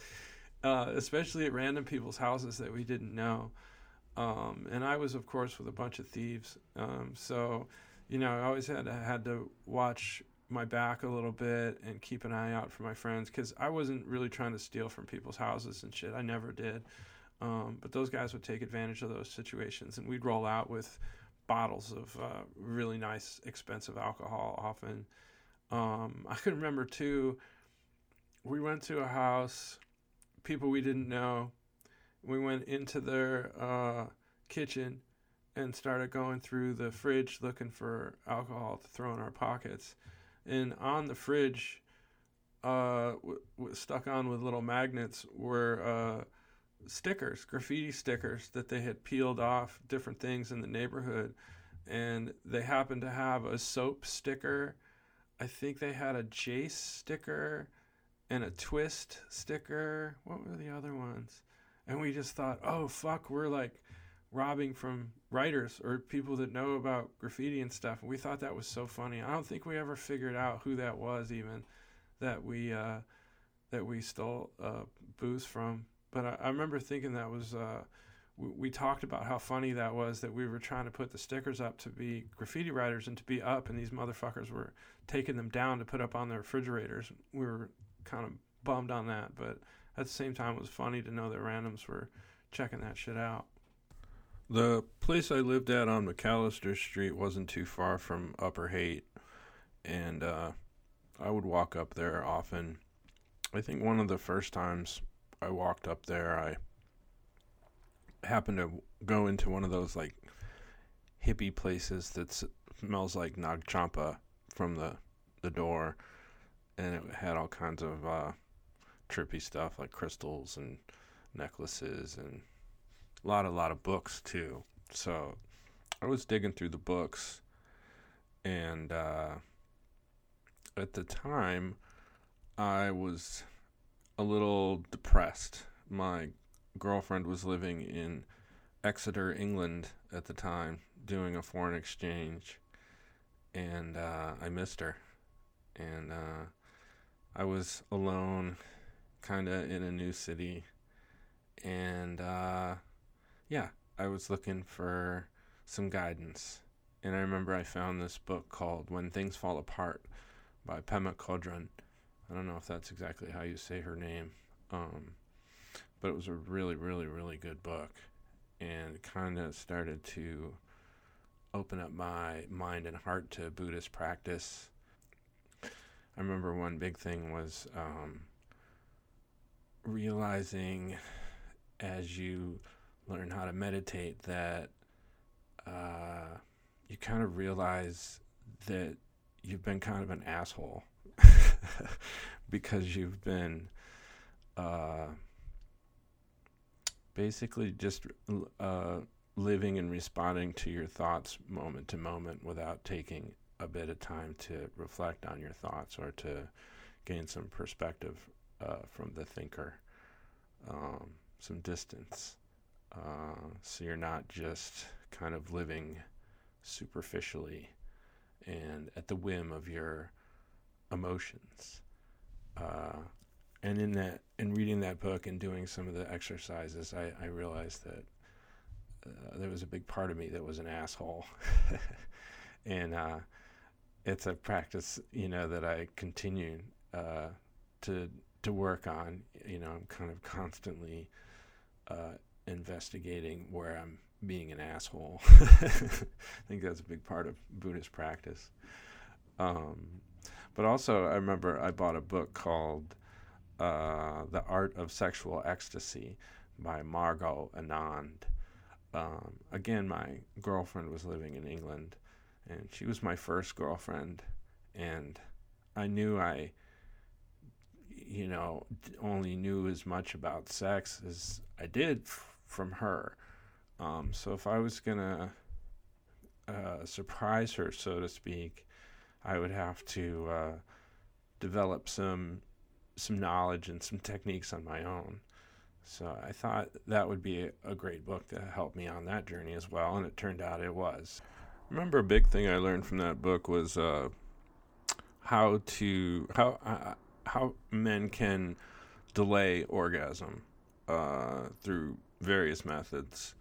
uh, especially at random people's houses that we didn't know. Um, and I was, of course, with a bunch of thieves. Um, so, you know, I always had to, had to watch my back a little bit and keep an eye out for my friends because I wasn't really trying to steal from people's houses and shit. I never did. Um, but those guys would take advantage of those situations, and we'd roll out with bottles of uh, really nice, expensive alcohol often. Um, I can remember too, we went to a house, people we didn't know. We went into their uh, kitchen and started going through the fridge looking for alcohol to throw in our pockets. And on the fridge, uh, w- w- stuck on with little magnets, were uh, stickers, graffiti stickers that they had peeled off different things in the neighborhood. And they happened to have a soap sticker. I think they had a Jace sticker and a twist sticker. What were the other ones? And we just thought, oh, fuck, we're like robbing from writers or people that know about graffiti and stuff. And we thought that was so funny. I don't think we ever figured out who that was, even that we uh, that we stole uh, booze from. But I, I remember thinking that was. Uh, we, we talked about how funny that was that we were trying to put the stickers up to be graffiti writers and to be up, and these motherfuckers were taking them down to put up on their refrigerators. We were kind of bummed on that, but at the same time, it was funny to know that randoms were checking that shit out. The place I lived at on McAllister Street wasn't too far from Upper Haight, and uh, I would walk up there often. I think one of the first times I walked up there, I happened to go into one of those like hippie places that smells like Nag Champa from the the door, and it had all kinds of uh, trippy stuff like crystals and necklaces and a lot, a lot of books too. So I was digging through the books, and uh, at the time, I was a little depressed. My girlfriend was living in Exeter, England at the time, doing a foreign exchange, and uh, I missed her. And uh, I was alone, kind of in a new city, and uh, yeah, I was looking for some guidance. And I remember I found this book called When Things Fall Apart by Pema Chodron. I don't know if that's exactly how you say her name, um, but it was a really, really, really good book. And kind of started to open up my mind and heart to Buddhist practice. I remember one big thing was um, realizing as you learn how to meditate that uh, you kind of realize that you've been kind of an asshole because you've been uh, basically just uh, living and responding to your thoughts moment to moment without taking a bit of time to reflect on your thoughts or to gain some perspective uh, from the thinker, um, some distance. Uh, so you're not just kind of living superficially and at the whim of your emotions. Uh, and in that, in reading that book and doing some of the exercises, I, I realized that uh, there was a big part of me that was an asshole, and uh, it's a practice, you know, that I continue uh, to to work on. You know, I'm kind of constantly uh, investigating where I'm being an asshole. I think that's a big part of Buddhist practice. Um, but also, I remember I bought a book called uh, The Art of Sexual Ecstasy by Margot Anand. Um, again, my girlfriend was living in England, and she was my first girlfriend, and I knew I, you know, only knew as much about sex as I did from her. Um, so if I was gonna uh, surprise her, so to speak, I would have to uh, develop some some knowledge and some techniques on my own. So I thought that would be a, great book to help me on that journey as well, and it turned out it was. Remember, a big thing I learned from that book was uh, how to how uh, how men can delay orgasm uh, through various methods.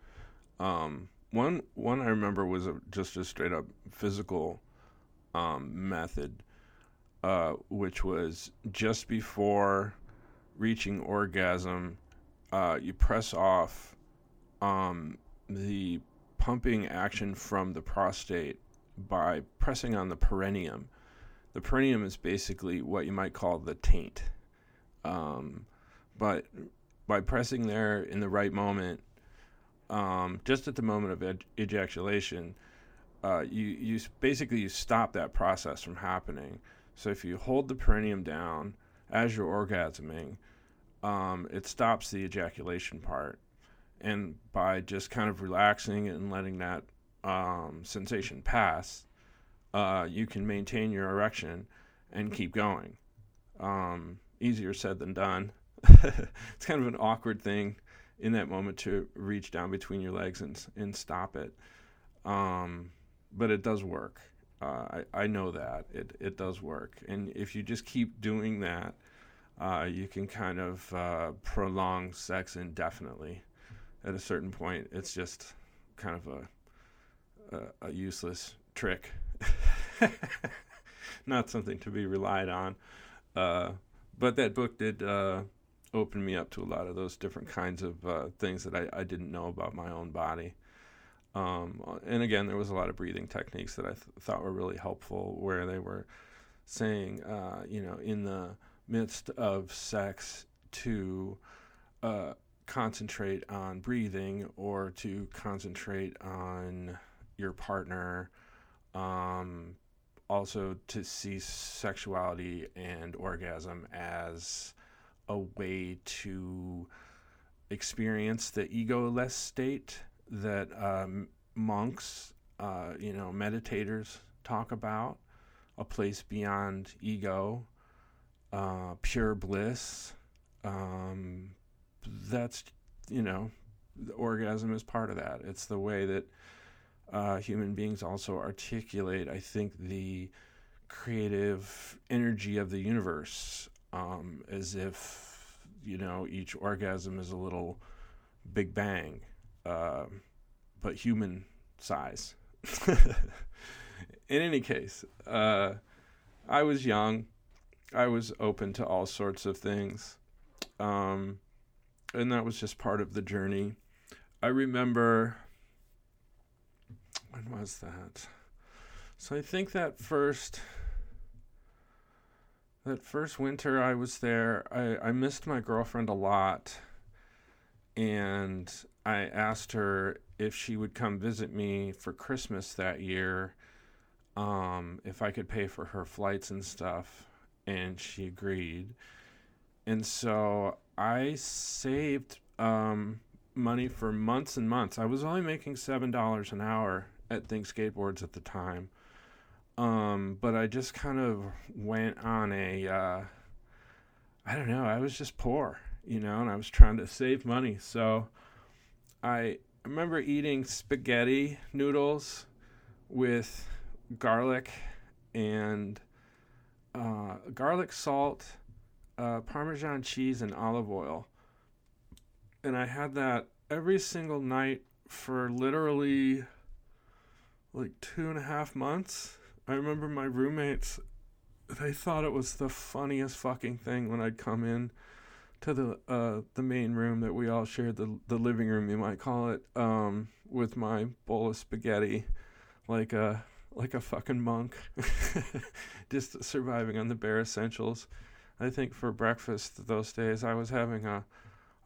Um, one one I remember was a, just a straight up physical um, method, uh, which was just before reaching orgasm, uh, you press off um, the pumping action from the prostate by pressing on the perineum. The perineum is basically what you might call the taint. Um, but by pressing there in the right moment, um, just at the moment of ejaculation, uh, you you basically you stop that process from happening. So if you hold the perineum down as you're orgasming, um, it stops the ejaculation part, and by just kind of relaxing and letting that um, sensation pass, uh, you can maintain your erection and keep going. Um, easier said than done. it's kind of an awkward thing in that moment to reach down between your legs and and stop it. Um, but it does work. Uh, I, I know that it, it does work. And if you just keep doing that, uh, you can kind of uh, prolong sex indefinitely. At a certain point, it's just kind of a, a, a useless trick, not something to be relied on. Uh, but that book did uh, opened me up to a lot of those different kinds of uh, things that I, I, didn't know about my own body. Um, and again, there was a lot of breathing techniques that I th- thought were really helpful, where they were saying, uh, you know, in the midst of sex to uh, concentrate on breathing or to concentrate on your partner. Um, also, to see sexuality and orgasm as a way to experience the egoless state that um, monks, uh, you know, meditators talk about, a place beyond ego, uh, pure bliss. Um, that's, you know, the orgasm is part of that. It's the way that uh, human beings also articulate, I think, the creative energy of the universe um, as if you know each orgasm is a little big bang, uh, but human size. In any case, uh, I was young. I was open to all sorts of things. Um, and that was just part of the journey. I remember, when was that? So I think that first that first winter I was there, I, I missed my girlfriend a lot. And I asked her if she would come visit me for Christmas that year, um, if I could pay for her flights and stuff. And she agreed. And so I saved um, money for months and months. I was only making $7 an hour at Think Skateboards at the time. Um, but I just kind of went on a, uh, I don't know, I was just poor, you know, and I was trying to save money. So I remember eating spaghetti noodles with garlic and uh, garlic salt, uh, Parmesan cheese, and olive oil. And I had that every single night for literally like two and a half months I remember my roommates, they thought it was the funniest fucking thing when I'd come in to the uh, the main room that we all shared, the the living room you might call it, um, with my bowl of spaghetti, like a like a fucking monk, just surviving on the bare essentials. I think for breakfast those days I was having a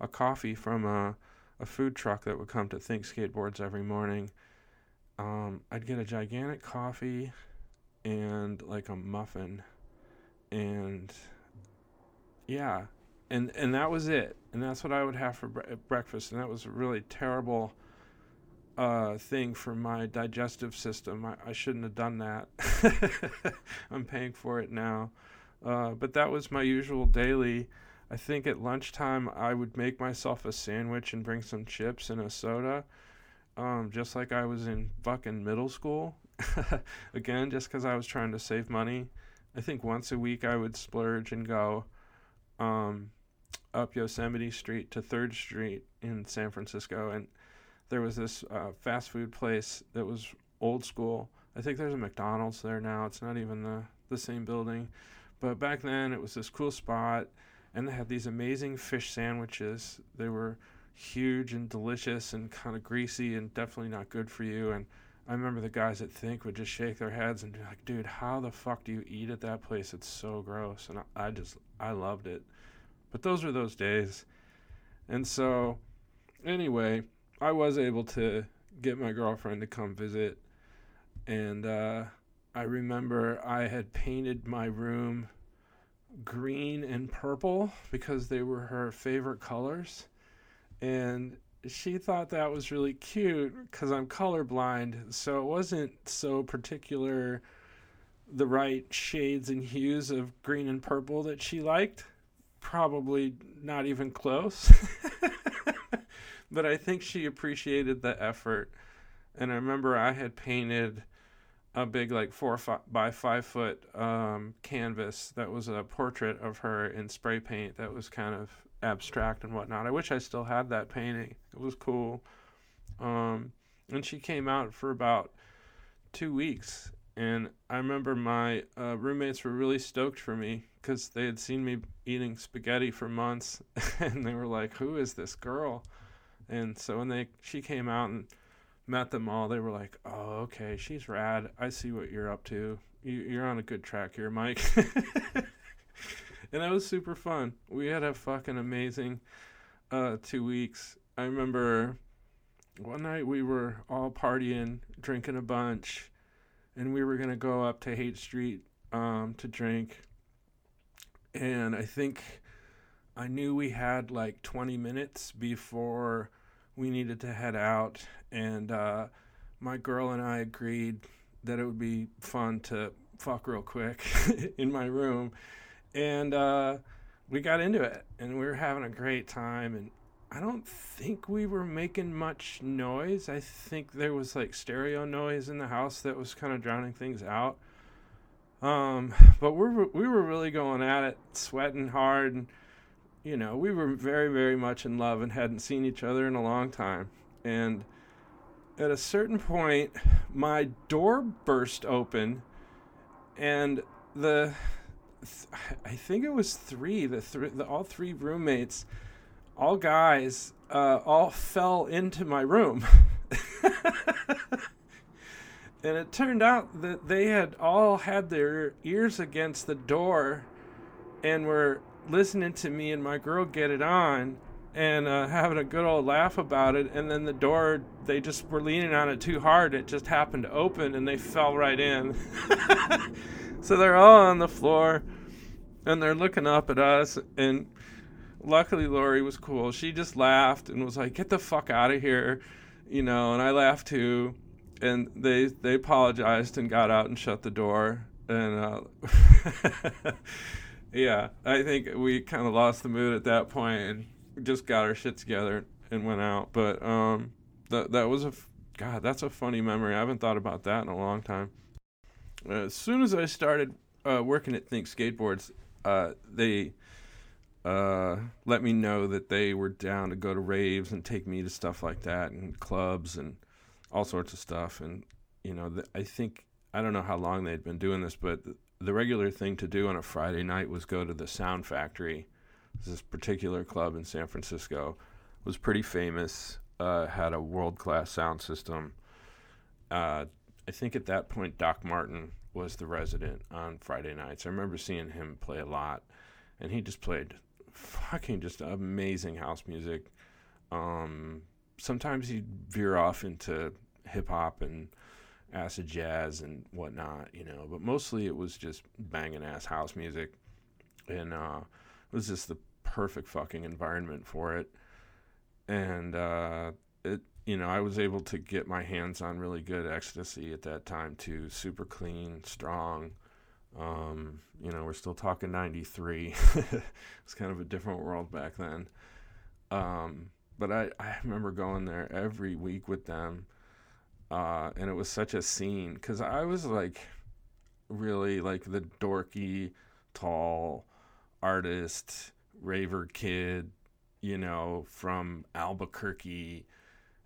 a coffee from a a food truck that would come to Think Skateboards every morning. Um, I'd get a gigantic coffee and like a muffin. And yeah. And and that was it. And that's what i would have for bre- breakfast. And that was a really terrible uh, thing for my digestive system. I, I shouldn't have done that. I'm paying for it now. Uh, but that was my usual daily. I think at lunchtime I would make myself a sandwich and bring some chips and a soda, um, just like I was in fucking middle school. Again, just because I was trying to save money. I think once a week I would splurge and go um, up Yosemite Street to Third Street in San Francisco, and there was this uh, fast food place that was old school. I think there's a McDonald's there now. It's not even the the same building, but back then it was this cool spot, and they had these amazing fish sandwiches. They were huge and delicious and kind of greasy and definitely not good for you. And I remember the guys at Think would just shake their heads and be like, "Dude, how the fuck do you eat at that place? It's so gross." And I, I just I loved it. But those were those days. And so anyway, I was able to get my girlfriend to come visit and uh, I remember I had painted my room green and purple because they were her favorite colors. And she thought that was really cute because I'm colorblind. So it wasn't so particular the right shades and hues of green and purple that she liked. Probably not even close. but I think she appreciated the effort. And I remember I had painted a big like four five, by five foot um, canvas that was a portrait of her in spray paint that was kind of abstract and whatnot. I wish I still had that painting. It was cool. Um, and she came out for about two weeks. And I remember my uh, roommates were really stoked for me because they had seen me eating spaghetti for months, and they were like, "Who is this girl?" And so when they she came out and met them all, they were like, "Oh, okay, she's rad. I see what you're up to. You, are on a good track here, Mike." and that was super fun. We had a fucking amazing uh, two weeks. I remember one night we were all partying, drinking a bunch, and we were gonna go up to Haight Street um, to drink. And I think I knew we had like 20 minutes before we needed to head out, and uh, my girl and I agreed that it would be fun to fuck real quick in my room, and uh, we got into it, and we were having a great time, and I don't think we were making much noise. I think there was like stereo noise in the house that was kind of drowning things out. Um, but we were we were really going at it, sweating hard, and you know, we were very, very much in love and hadn't seen each other in a long time. And at a certain point, my door burst open, and the I think it was three, the, th- the all three roommates, all guys, uh, all fell into my room. and it turned out that they had all had their ears against the door and were listening to me and my girl get it on and uh, having a good old laugh about it. And then the door, they just were leaning on it too hard. It just happened to open and they fell right in. so they're all on the floor and they're looking up at us. And luckily, Lori was cool. She just laughed and was like, get the fuck out of here. You know, and I laughed too. And they, they apologized and got out and shut the door. And, uh, yeah, I think we kind of lost the mood at that point and just got our shit together and went out. But um, that that was a God. That's a funny memory. I haven't thought about that in a long time. Uh, as soon as I started uh, working at Think Skateboards, uh, they uh, let me know that they were down to go to raves and take me to stuff like that and clubs and all sorts of stuff. And you know, I think I don't know how long they'd been doing this, but the regular thing to do on a Friday night was go to the Sound Factory. This particular club in San Francisco was pretty famous. Uh, had a world class sound system. I think at that point Doc Martin was the resident on Friday nights. I remember seeing him play a lot, and he just played fucking just amazing house music. Um, sometimes he'd veer off into hip hop and acid jazz and whatnot, you know. But mostly it was just banging ass house music, and uh, it was just the perfect fucking environment for it. And uh, it, you know, I was able to get my hands on really good ecstasy at that time too. Super clean, strong, Um, you know, we're still talking 93. it's kind of a different world back then. Um, but I, I remember going there every week with them. Uh, and it was such a scene because I was like really like the dorky, tall artist, raver kid, you know, from Albuquerque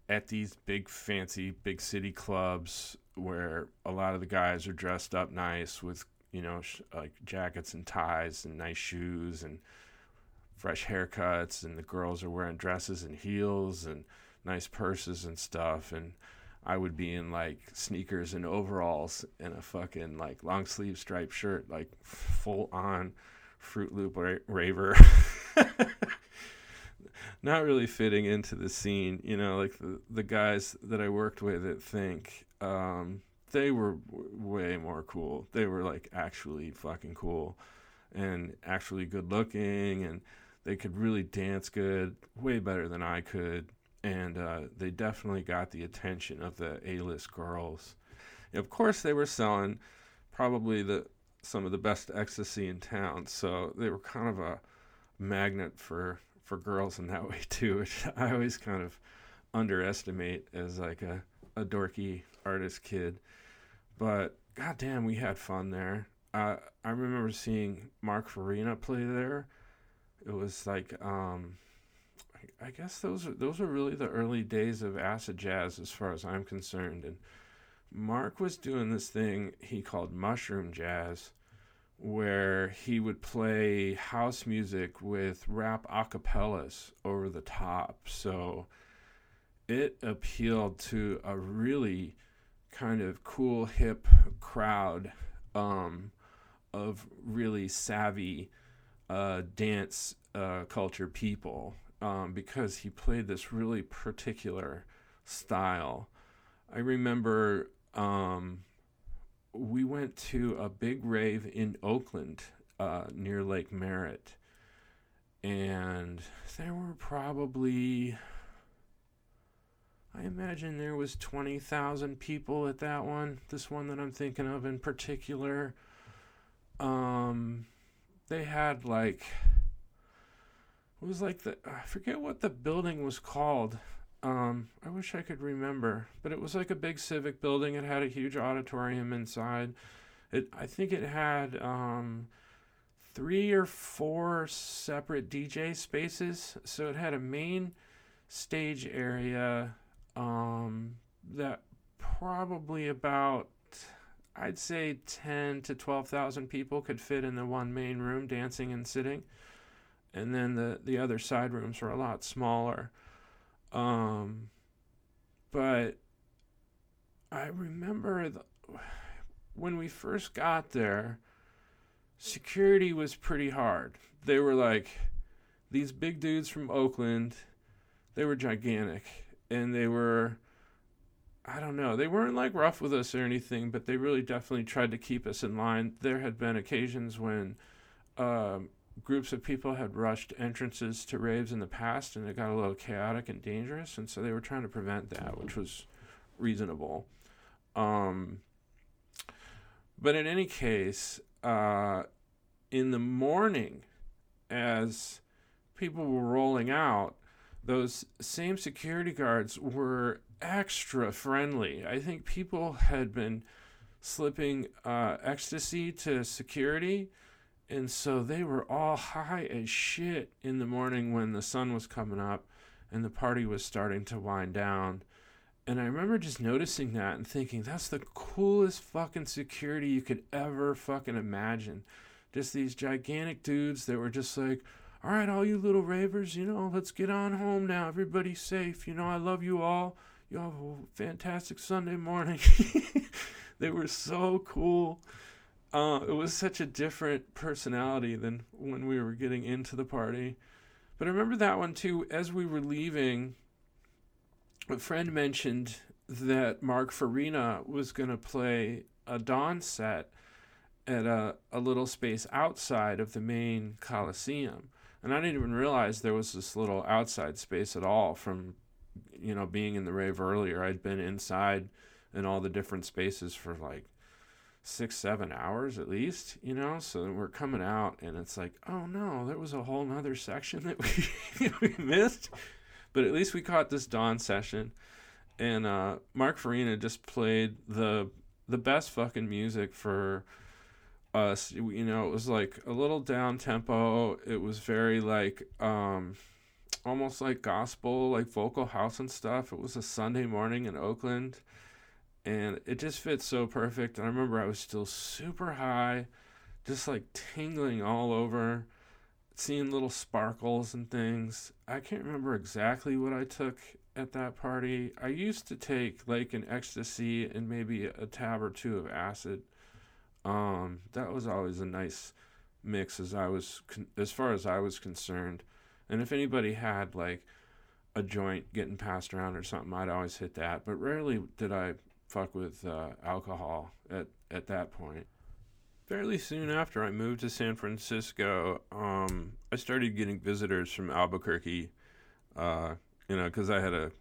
at these big fancy big city clubs where a lot of the guys are dressed up nice with you know sh- like jackets and ties and nice shoes and fresh haircuts and the girls are wearing dresses and heels and nice purses and stuff and I would be in like sneakers and overalls and a fucking like long sleeve striped shirt like full on Fruit Loop ra- raver not really fitting into the scene. You know, like the the guys that I worked with at Think, um, they were w- way more cool. They were like actually fucking cool, and actually good looking, and they could really dance good, way better than I could. And uh, they definitely got the attention of the A-list girls. And of course, they were selling probably the some of the best ecstasy in town, so they were kind of a magnet for for girls in that way too, which I always kind of underestimate as like a, a dorky artist kid. But goddamn, we had fun there. Uh, I remember seeing Mark Farina play there. It was like, um, I, I guess those are, those were really the early days of acid jazz, as far as I'm concerned. And Mark was doing this thing he called mushroom jazz, where he would play house music with rap acapellas over the top. So it appealed to a really kind of cool, hip crowd um, of really savvy uh, dance uh, culture people um, because he played this really particular style. I remember um, we went to a big rave in Oakland uh, near Lake Merritt. And there were probably, I imagine there was 20,000 people at that one, this one that I'm thinking of in particular. Um, they had like, it was like the, I forget what the building was called. Um, I wish I could remember, but it was like a big civic building. It had a huge auditorium inside. It, I think it had um, three or four separate DJ spaces. So it had a main stage area um, that probably about, I'd say, ten to twelve thousand people could fit in the one main room, dancing and sitting, and then the the other side rooms were a lot smaller. Um, but I remember the, when we first got there, security was pretty hard. They were like these big dudes from Oakland. They were gigantic, and they were. I don't know. They weren't like rough with us or anything, but they really definitely tried to keep us in line. There had been occasions when um, groups of people had rushed entrances to raves in the past and it got a little chaotic and dangerous and so they were trying to prevent that which was reasonable. Um, but in any case uh, in the morning as people were rolling out those same security guards were extra friendly. I think people had been slipping uh, ecstasy to security and so they were all high as shit in the morning when the sun was coming up and the party was starting to wind down. And I remember just noticing that and thinking, that's the coolest fucking security you could ever fucking imagine. Just these gigantic dudes that were just like, all right, all you little ravers, you know, let's get on home now. Everybody's safe. You know, I love you all. You have a fantastic Sunday morning. they were so cool. Uh, it was such a different personality than when we were getting into the party. But I remember that one too. As we were leaving, a friend mentioned that Mark Farina was going to play a dawn set at a, a little space outside of the main Coliseum. And I didn't even realize there was this little outside space at all from, you know, being in the rave earlier. I'd been inside in all the different spaces for like six, seven hours at least, you know? So we're coming out and it's like, oh no, there was a whole nother section that we, we missed. But at least we caught this dawn session. And uh, Mark Farina just played the the best fucking music for us. You know, it was like a little down tempo. It was very like um almost like gospel, like vocal house and stuff. It was a Sunday morning in Oakland and it just fits so perfect. And I remember I was still super high, just like tingling all over, seeing little sparkles and things. I can't remember exactly what I took at that party. I used to take like an ecstasy and maybe a tab or two of acid. Um, that was always a nice mix as I was con- as far as I was concerned. And if anybody had like a joint getting passed around or something, I'd always hit that. But rarely did I fuck with uh, alcohol at, at that point. Fairly soon after I moved to San Francisco, um, I started getting visitors from Albuquerque, uh, you know, because I had a,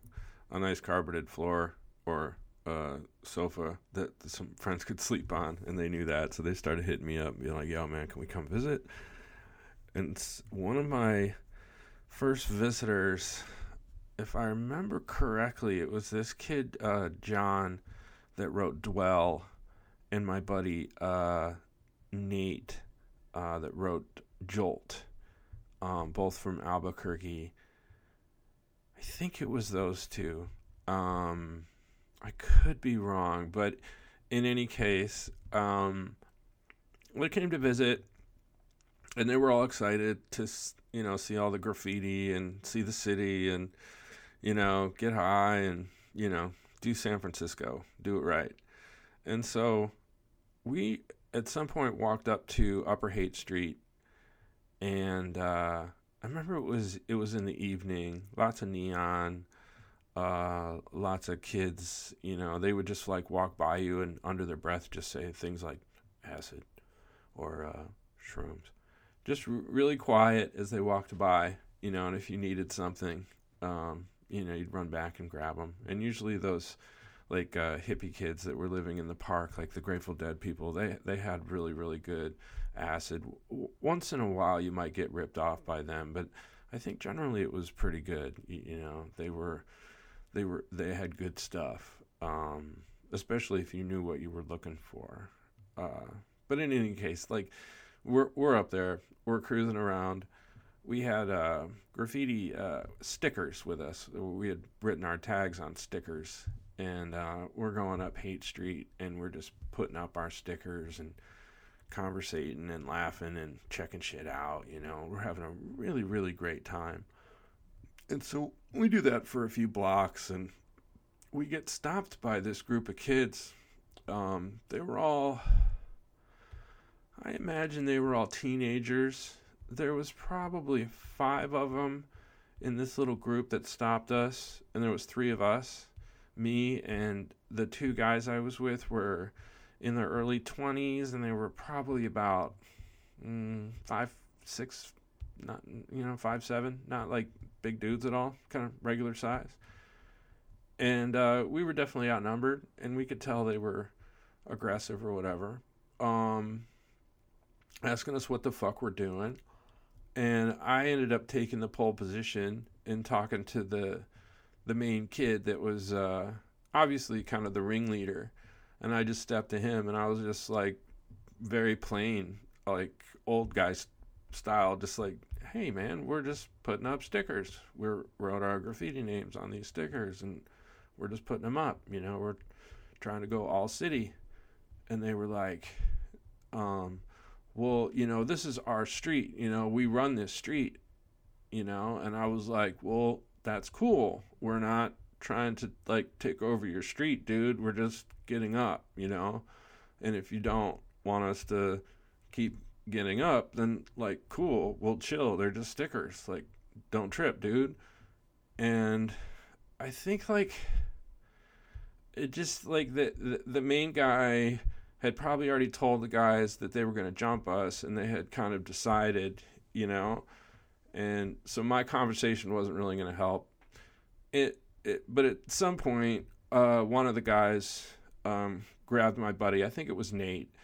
a nice carpeted floor or a sofa that some friends could sleep on, and they knew that. So they started hitting me up, being like, yo, man, can we come visit? And one of my first visitors, if I remember correctly, it was this kid, uh, John that wrote Dwell, and my buddy uh, Nate uh, that wrote Jolt, um, both from Albuquerque. I think it was those two. Um, I could be wrong, but in any case, um, they came to visit, and they were all excited to you know see all the graffiti and see the city and you know get high and you know do San Francisco, do it right. And so we at some point walked up to Upper Haight Street, and uh, I remember it was it was in the evening, lots of neon, uh, lots of kids. You know, they would just like walk by you and under their breath just say things like acid or uh, shrooms, just r- really quiet as they walked by. You know, and if you needed something, um, you know, you'd run back and grab them. And usually those like uh, hippie kids that were living in the park, like the Grateful Dead people, they they had really really good acid. W- once in a while, you might get ripped off by them, but I think generally it was pretty good. You, you know, they were they were they had good stuff, um, especially if you knew what you were looking for. Uh, but in any case, like we're we're up there, we're cruising around we had uh, graffiti uh, stickers with us. We had written our tags on stickers, and uh, we're going up Haight Street, and we're just putting up our stickers and conversating and laughing and checking shit out. You know, we're having a really, really great time. And so we do that for a few blocks, and we get stopped by this group of kids. Um, they were all, I imagine they were all teenagers there was probably five of them in this little group that stopped us, and there was three of us. Me and the two guys I was with were in their early 20s, and they were probably about mm, five, six, not you know five, seven, not like big dudes at all, kind of regular size. And uh, we were definitely outnumbered, and we could tell they were aggressive or whatever. Um, asking us what the fuck we're doing and I ended up taking the pole position and talking to the the main kid that was uh, obviously kind of the ringleader, and I just stepped to him and I was just like very plain, like old guy style, just like, hey man, we're just putting up stickers. We wrote our graffiti names on these stickers and we're just putting them up. You know, we're trying to go all city, and they were like, um, well, you know, this is our street. You know, we run this street, you know, and I was like, well, that's cool. We're not trying to like take over your street, dude. We're just getting up, you know. And if you don't want us to keep getting up, then like cool, we'll chill. They're just stickers. Like don't trip, dude. And I think like it just like the the, the main guy had probably already told the guys that they were going to jump us and they had kind of decided, you know. And so my conversation wasn't really going to help. It, it, but at some point, uh, one of the guys um, grabbed my buddy, I think it was Nate,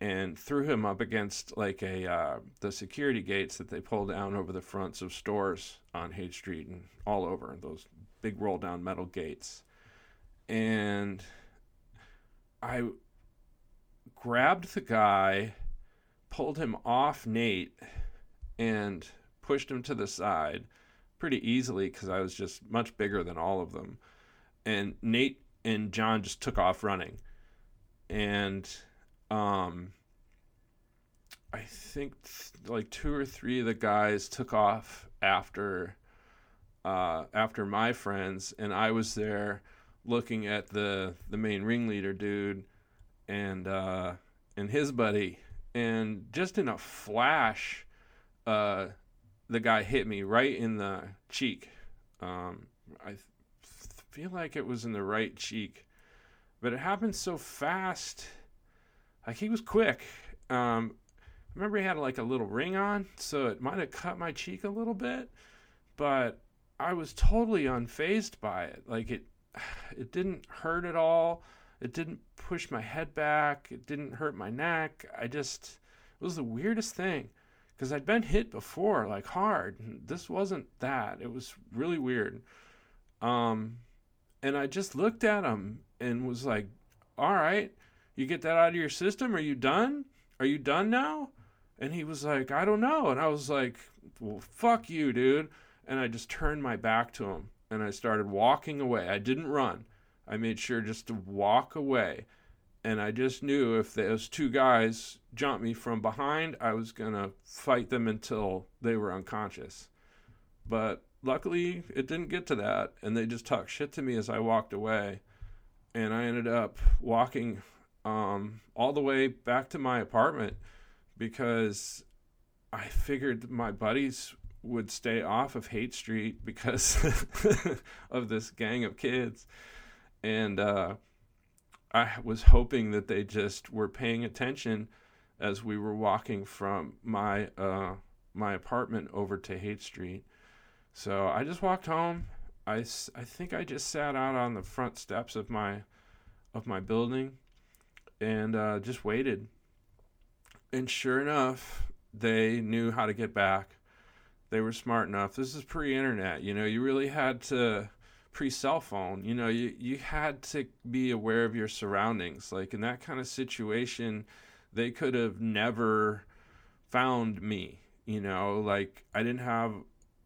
and threw him up against like a uh, the security gates that they pull down over the fronts of stores on Haight Street and all over those big roll down metal gates. And I grabbed the guy, pulled him off Nate, and pushed him to the side pretty easily because I was just much bigger than all of them. And Nate and John just took off running. And um, I think th- like two or three of the guys took off after uh, after my friends, and I was there looking at the the main ringleader dude and uh, and his buddy, and just in a flash, uh, the guy hit me right in the cheek. Um, I th- feel like it was in the right cheek, but it happened so fast. Like he was quick. Um, remember he had like a little ring on, so it might have cut my cheek a little bit, but I was totally unfazed by it. Like it, it didn't hurt at all. It didn't push my head back. It didn't hurt my neck. I just, it was the weirdest thing because I'd been hit before, like hard. This wasn't that. It was really weird. Um, and I just looked at him and was like, all right, you get that out of your system? Are you done? Are you done now? And he was like, I don't know. And I was like, well, fuck you, dude. And I just turned my back to him and I started walking away. I didn't run. I made sure just to walk away. And I just knew if those two guys jumped me from behind, I was going to fight them until they were unconscious. But luckily, it didn't get to that. And they just talked shit to me as I walked away. And I ended up walking um, all the way back to my apartment because I figured my buddies would stay off of Haight Street because of this gang of kids. And uh, I was hoping that they just were paying attention as we were walking from my uh, my apartment over to Haight Street. So I just walked home. I, I think I just sat out on the front steps of my of my building and uh, just waited. And sure enough, they knew how to get back. They were smart enough. This is pre-internet, you know. You really had to pre-cell phone. You know, you you had to be aware of your surroundings. Like in that kind of situation, they could have never found me. You know, like I didn't have.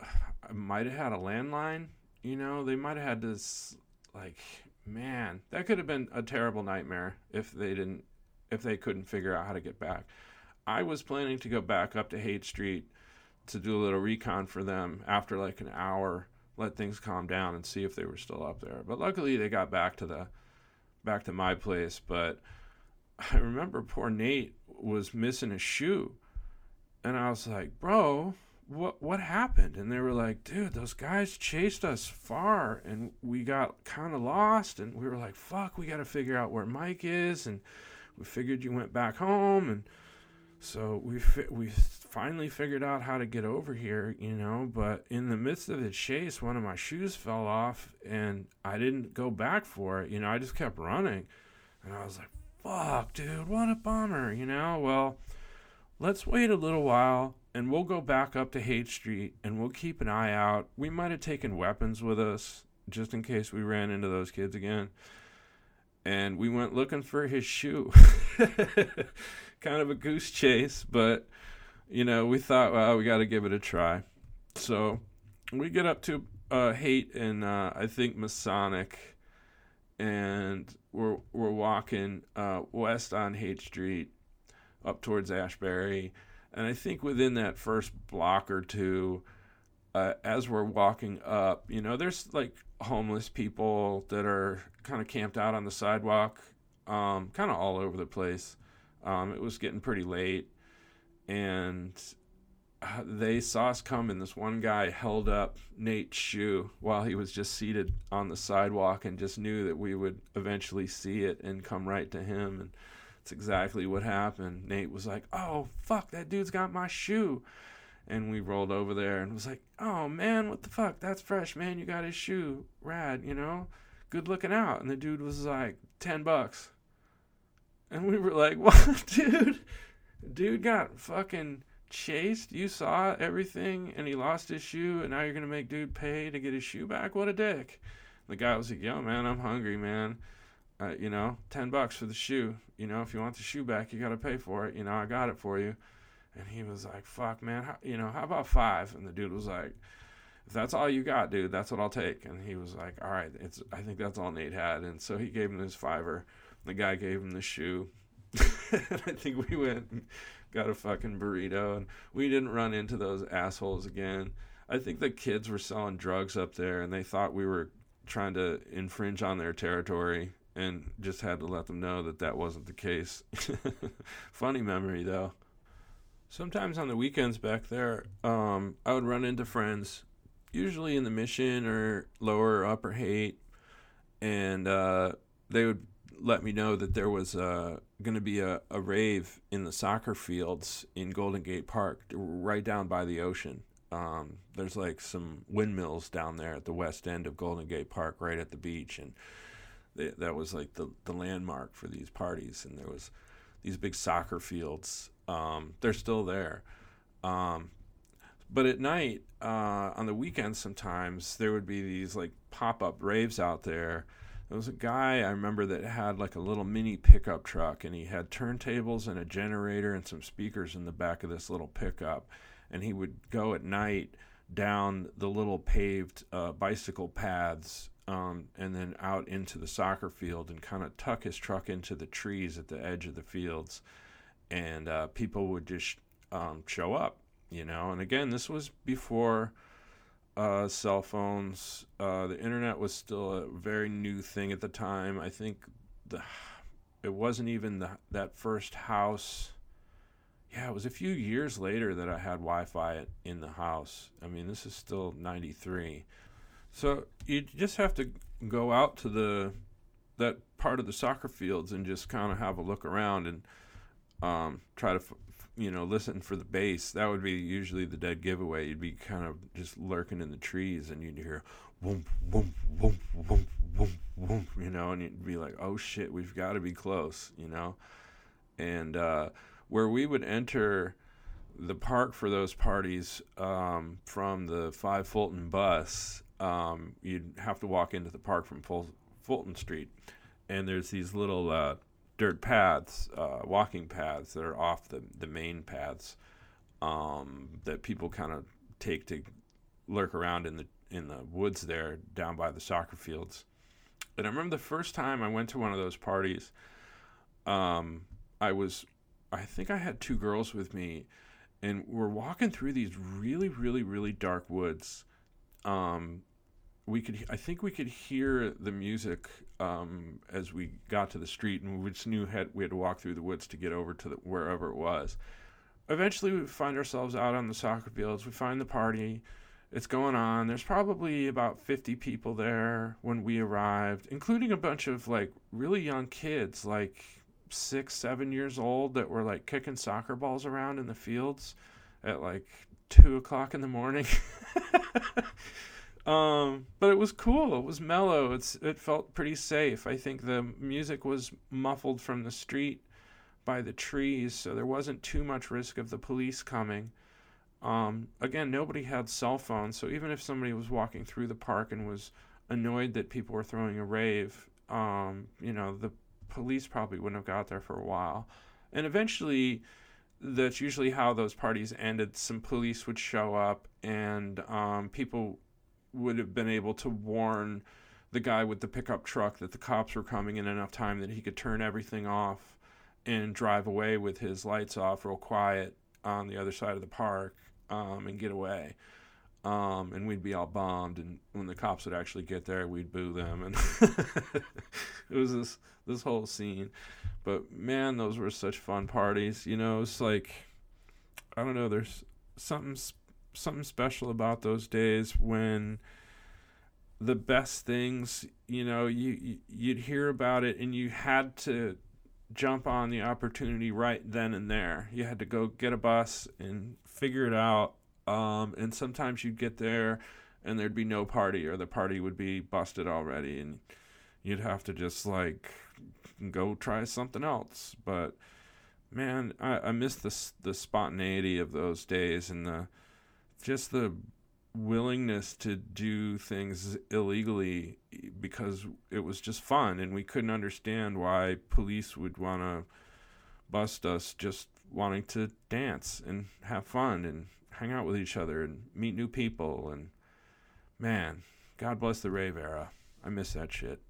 I might have had a landline. You know, they might have had this like man, that could have been a terrible nightmare if they didn't if they couldn't figure out how to get back. I was planning to go back up to Haight Street to do a little recon for them after like an hour, let things calm down and see if they were still up there. But luckily they got back to the back to my place, but I remember poor Nate was missing a shoe. And I was like, "Bro, what what happened and they were like dude those guys chased us far and we got kind of lost and we were like fuck we got to figure out where mike is and we figured you went back home and so we fi- we finally figured out how to get over here you know but in the midst of the chase one of my shoes fell off and i didn't go back for it you know i just kept running and i was like fuck dude what a bummer you know well let's wait a little while and we'll go back up to Haight Street and we'll keep an eye out. We might have taken weapons with us just in case we ran into those kids again. And we went looking for his shoe. kind of a goose chase, but you know, we thought, well, we got to give it a try. So we get up to uh, Haight and uh, I think Masonic, and we're we're walking uh, west on Haight Street up towards Ashbury and I think within that first block or two, uh, as we're walking up, you know, there's like homeless people that are kind of camped out on the sidewalk, um, kind of all over the place. Um, it was getting pretty late, and uh, they saw us coming. This one guy held up Nate's shoe while he was just seated on the sidewalk and just knew that we would eventually see it and come right to him. And that's exactly what happened. Nate was like, "Oh fuck, that dude's got my shoe," and we rolled over there and was like, "Oh man, what the fuck? That's fresh, man. You got his shoe, rad, you know, good looking out." And the dude was like, 10 bucks." And we were like, what, dude? Dude got fucking chased. You saw everything, and he lost his shoe, and now you're gonna make dude pay to get his shoe back. What a dick! The guy was like, "Yo, man, I'm hungry, man. Uh, you know, ten bucks for the shoe. You know, if you want the shoe back, you gotta pay for it. You know, I got it for you." And he was like, "Fuck, man. How, you know, how about five? And the dude was like, "If that's all you got, dude, that's what I'll take." And he was like, "All right, it's. I think that's all Nate had." And so he gave him his fiver. The guy gave him the shoe. and I think we went and got a fucking burrito, and we didn't run into those assholes again. I think the kids were selling drugs up there, and they thought we were trying to infringe on their territory, and just had to let them know that that wasn't the case. Funny memory though. Sometimes on the weekends back there, um, I would run into friends, usually in the Mission or Lower or Upper Haight, and uh, they would let me know that there was uh, going to be a, a rave in the soccer fields in Golden Gate Park, right down by the ocean. Um, there's like some windmills down there at the west end of Golden Gate Park, right at the beach, and they, that was like the the landmark for these parties. And there was these big soccer fields. Um, they're still there. Um, but at night, uh, on the weekends, sometimes there would be these like pop up raves out there there was a guy I remember that had like a little mini pickup truck, and he had turntables and a generator and some speakers in the back of this little pickup. And he would go at night down the little paved uh, bicycle paths um, and then out into the soccer field and kind of tuck his truck into the trees at the edge of the fields. And uh, people would just um, show up, you know. And again, this was before uh, cell phones. Uh, the internet was still a very new thing at the time. I think the it wasn't even the, that first house. Yeah, it was a few years later that I had Wi-Fi in the house. I mean, this is still '93, so you just have to go out to the that part of the soccer fields and just kind of have a look around and um, try to f- you know, listen for the bass. That would be usually the dead giveaway. You'd be kind of just lurking in the trees and you'd hear boom, boom, boom, boom, boom, boom, you know, and you'd be like, oh shit, we've got to be close, you know. And uh, where we would enter the park for those parties um, from the 5 Fulton bus, um, you'd have to walk into the park from Ful- Fulton Street. And there's these little uh, dirt paths, uh, walking paths that are off the, the main paths um, that people kind of take to lurk around in the in the woods there down by the soccer fields. And I remember the first time I went to one of those parties, um, I was, I think I had two girls with me, and we're walking through these really, really, really dark woods. Um, we could I think we could hear the music um, as we got to the street, and we just knew had, we had to walk through the woods to get over to the, wherever it was. Eventually, we find ourselves out on the soccer fields. We find the party. It's going on. There's probably about 50 people there when we arrived, including a bunch of like really young kids, like six, seven years old, that were like kicking soccer balls around in the fields at like two o'clock in the morning. Um, but it was cool. It was mellow. It's it felt pretty safe. I think the music was muffled from the street by the trees, so there wasn't too much risk of the police coming. Um, again, nobody had cell phones, so even if somebody was walking through the park and was annoyed that people were throwing a rave, um, you know, the police probably wouldn't have got there for a while. And eventually, that's usually how those parties ended. Some police would show up, and um, people would have been able to warn the guy with the pickup truck that the cops were coming in enough time that he could turn everything off and drive away with his lights off real quiet on the other side of the park um, and get away. Um, and we'd be all bombed, and when the cops would actually get there, we'd boo them, and it was this this whole scene. But man, those were such fun parties. You know, it's like I don't know. There's something something special about those days when the best things, you know, you you'd hear about it and you had to jump on the opportunity right then and there. You had to go get a bus and figure it out. Um, and sometimes you'd get there and there'd be no party or the party would be busted already and you'd have to just like go try something else. But man, I, I miss the the spontaneity of those days and the just the willingness to do things illegally because it was just fun and we couldn't understand why police would want to bust us just wanting to dance and have fun and hang out with each other and meet new people and man god bless the rave era. I miss that shit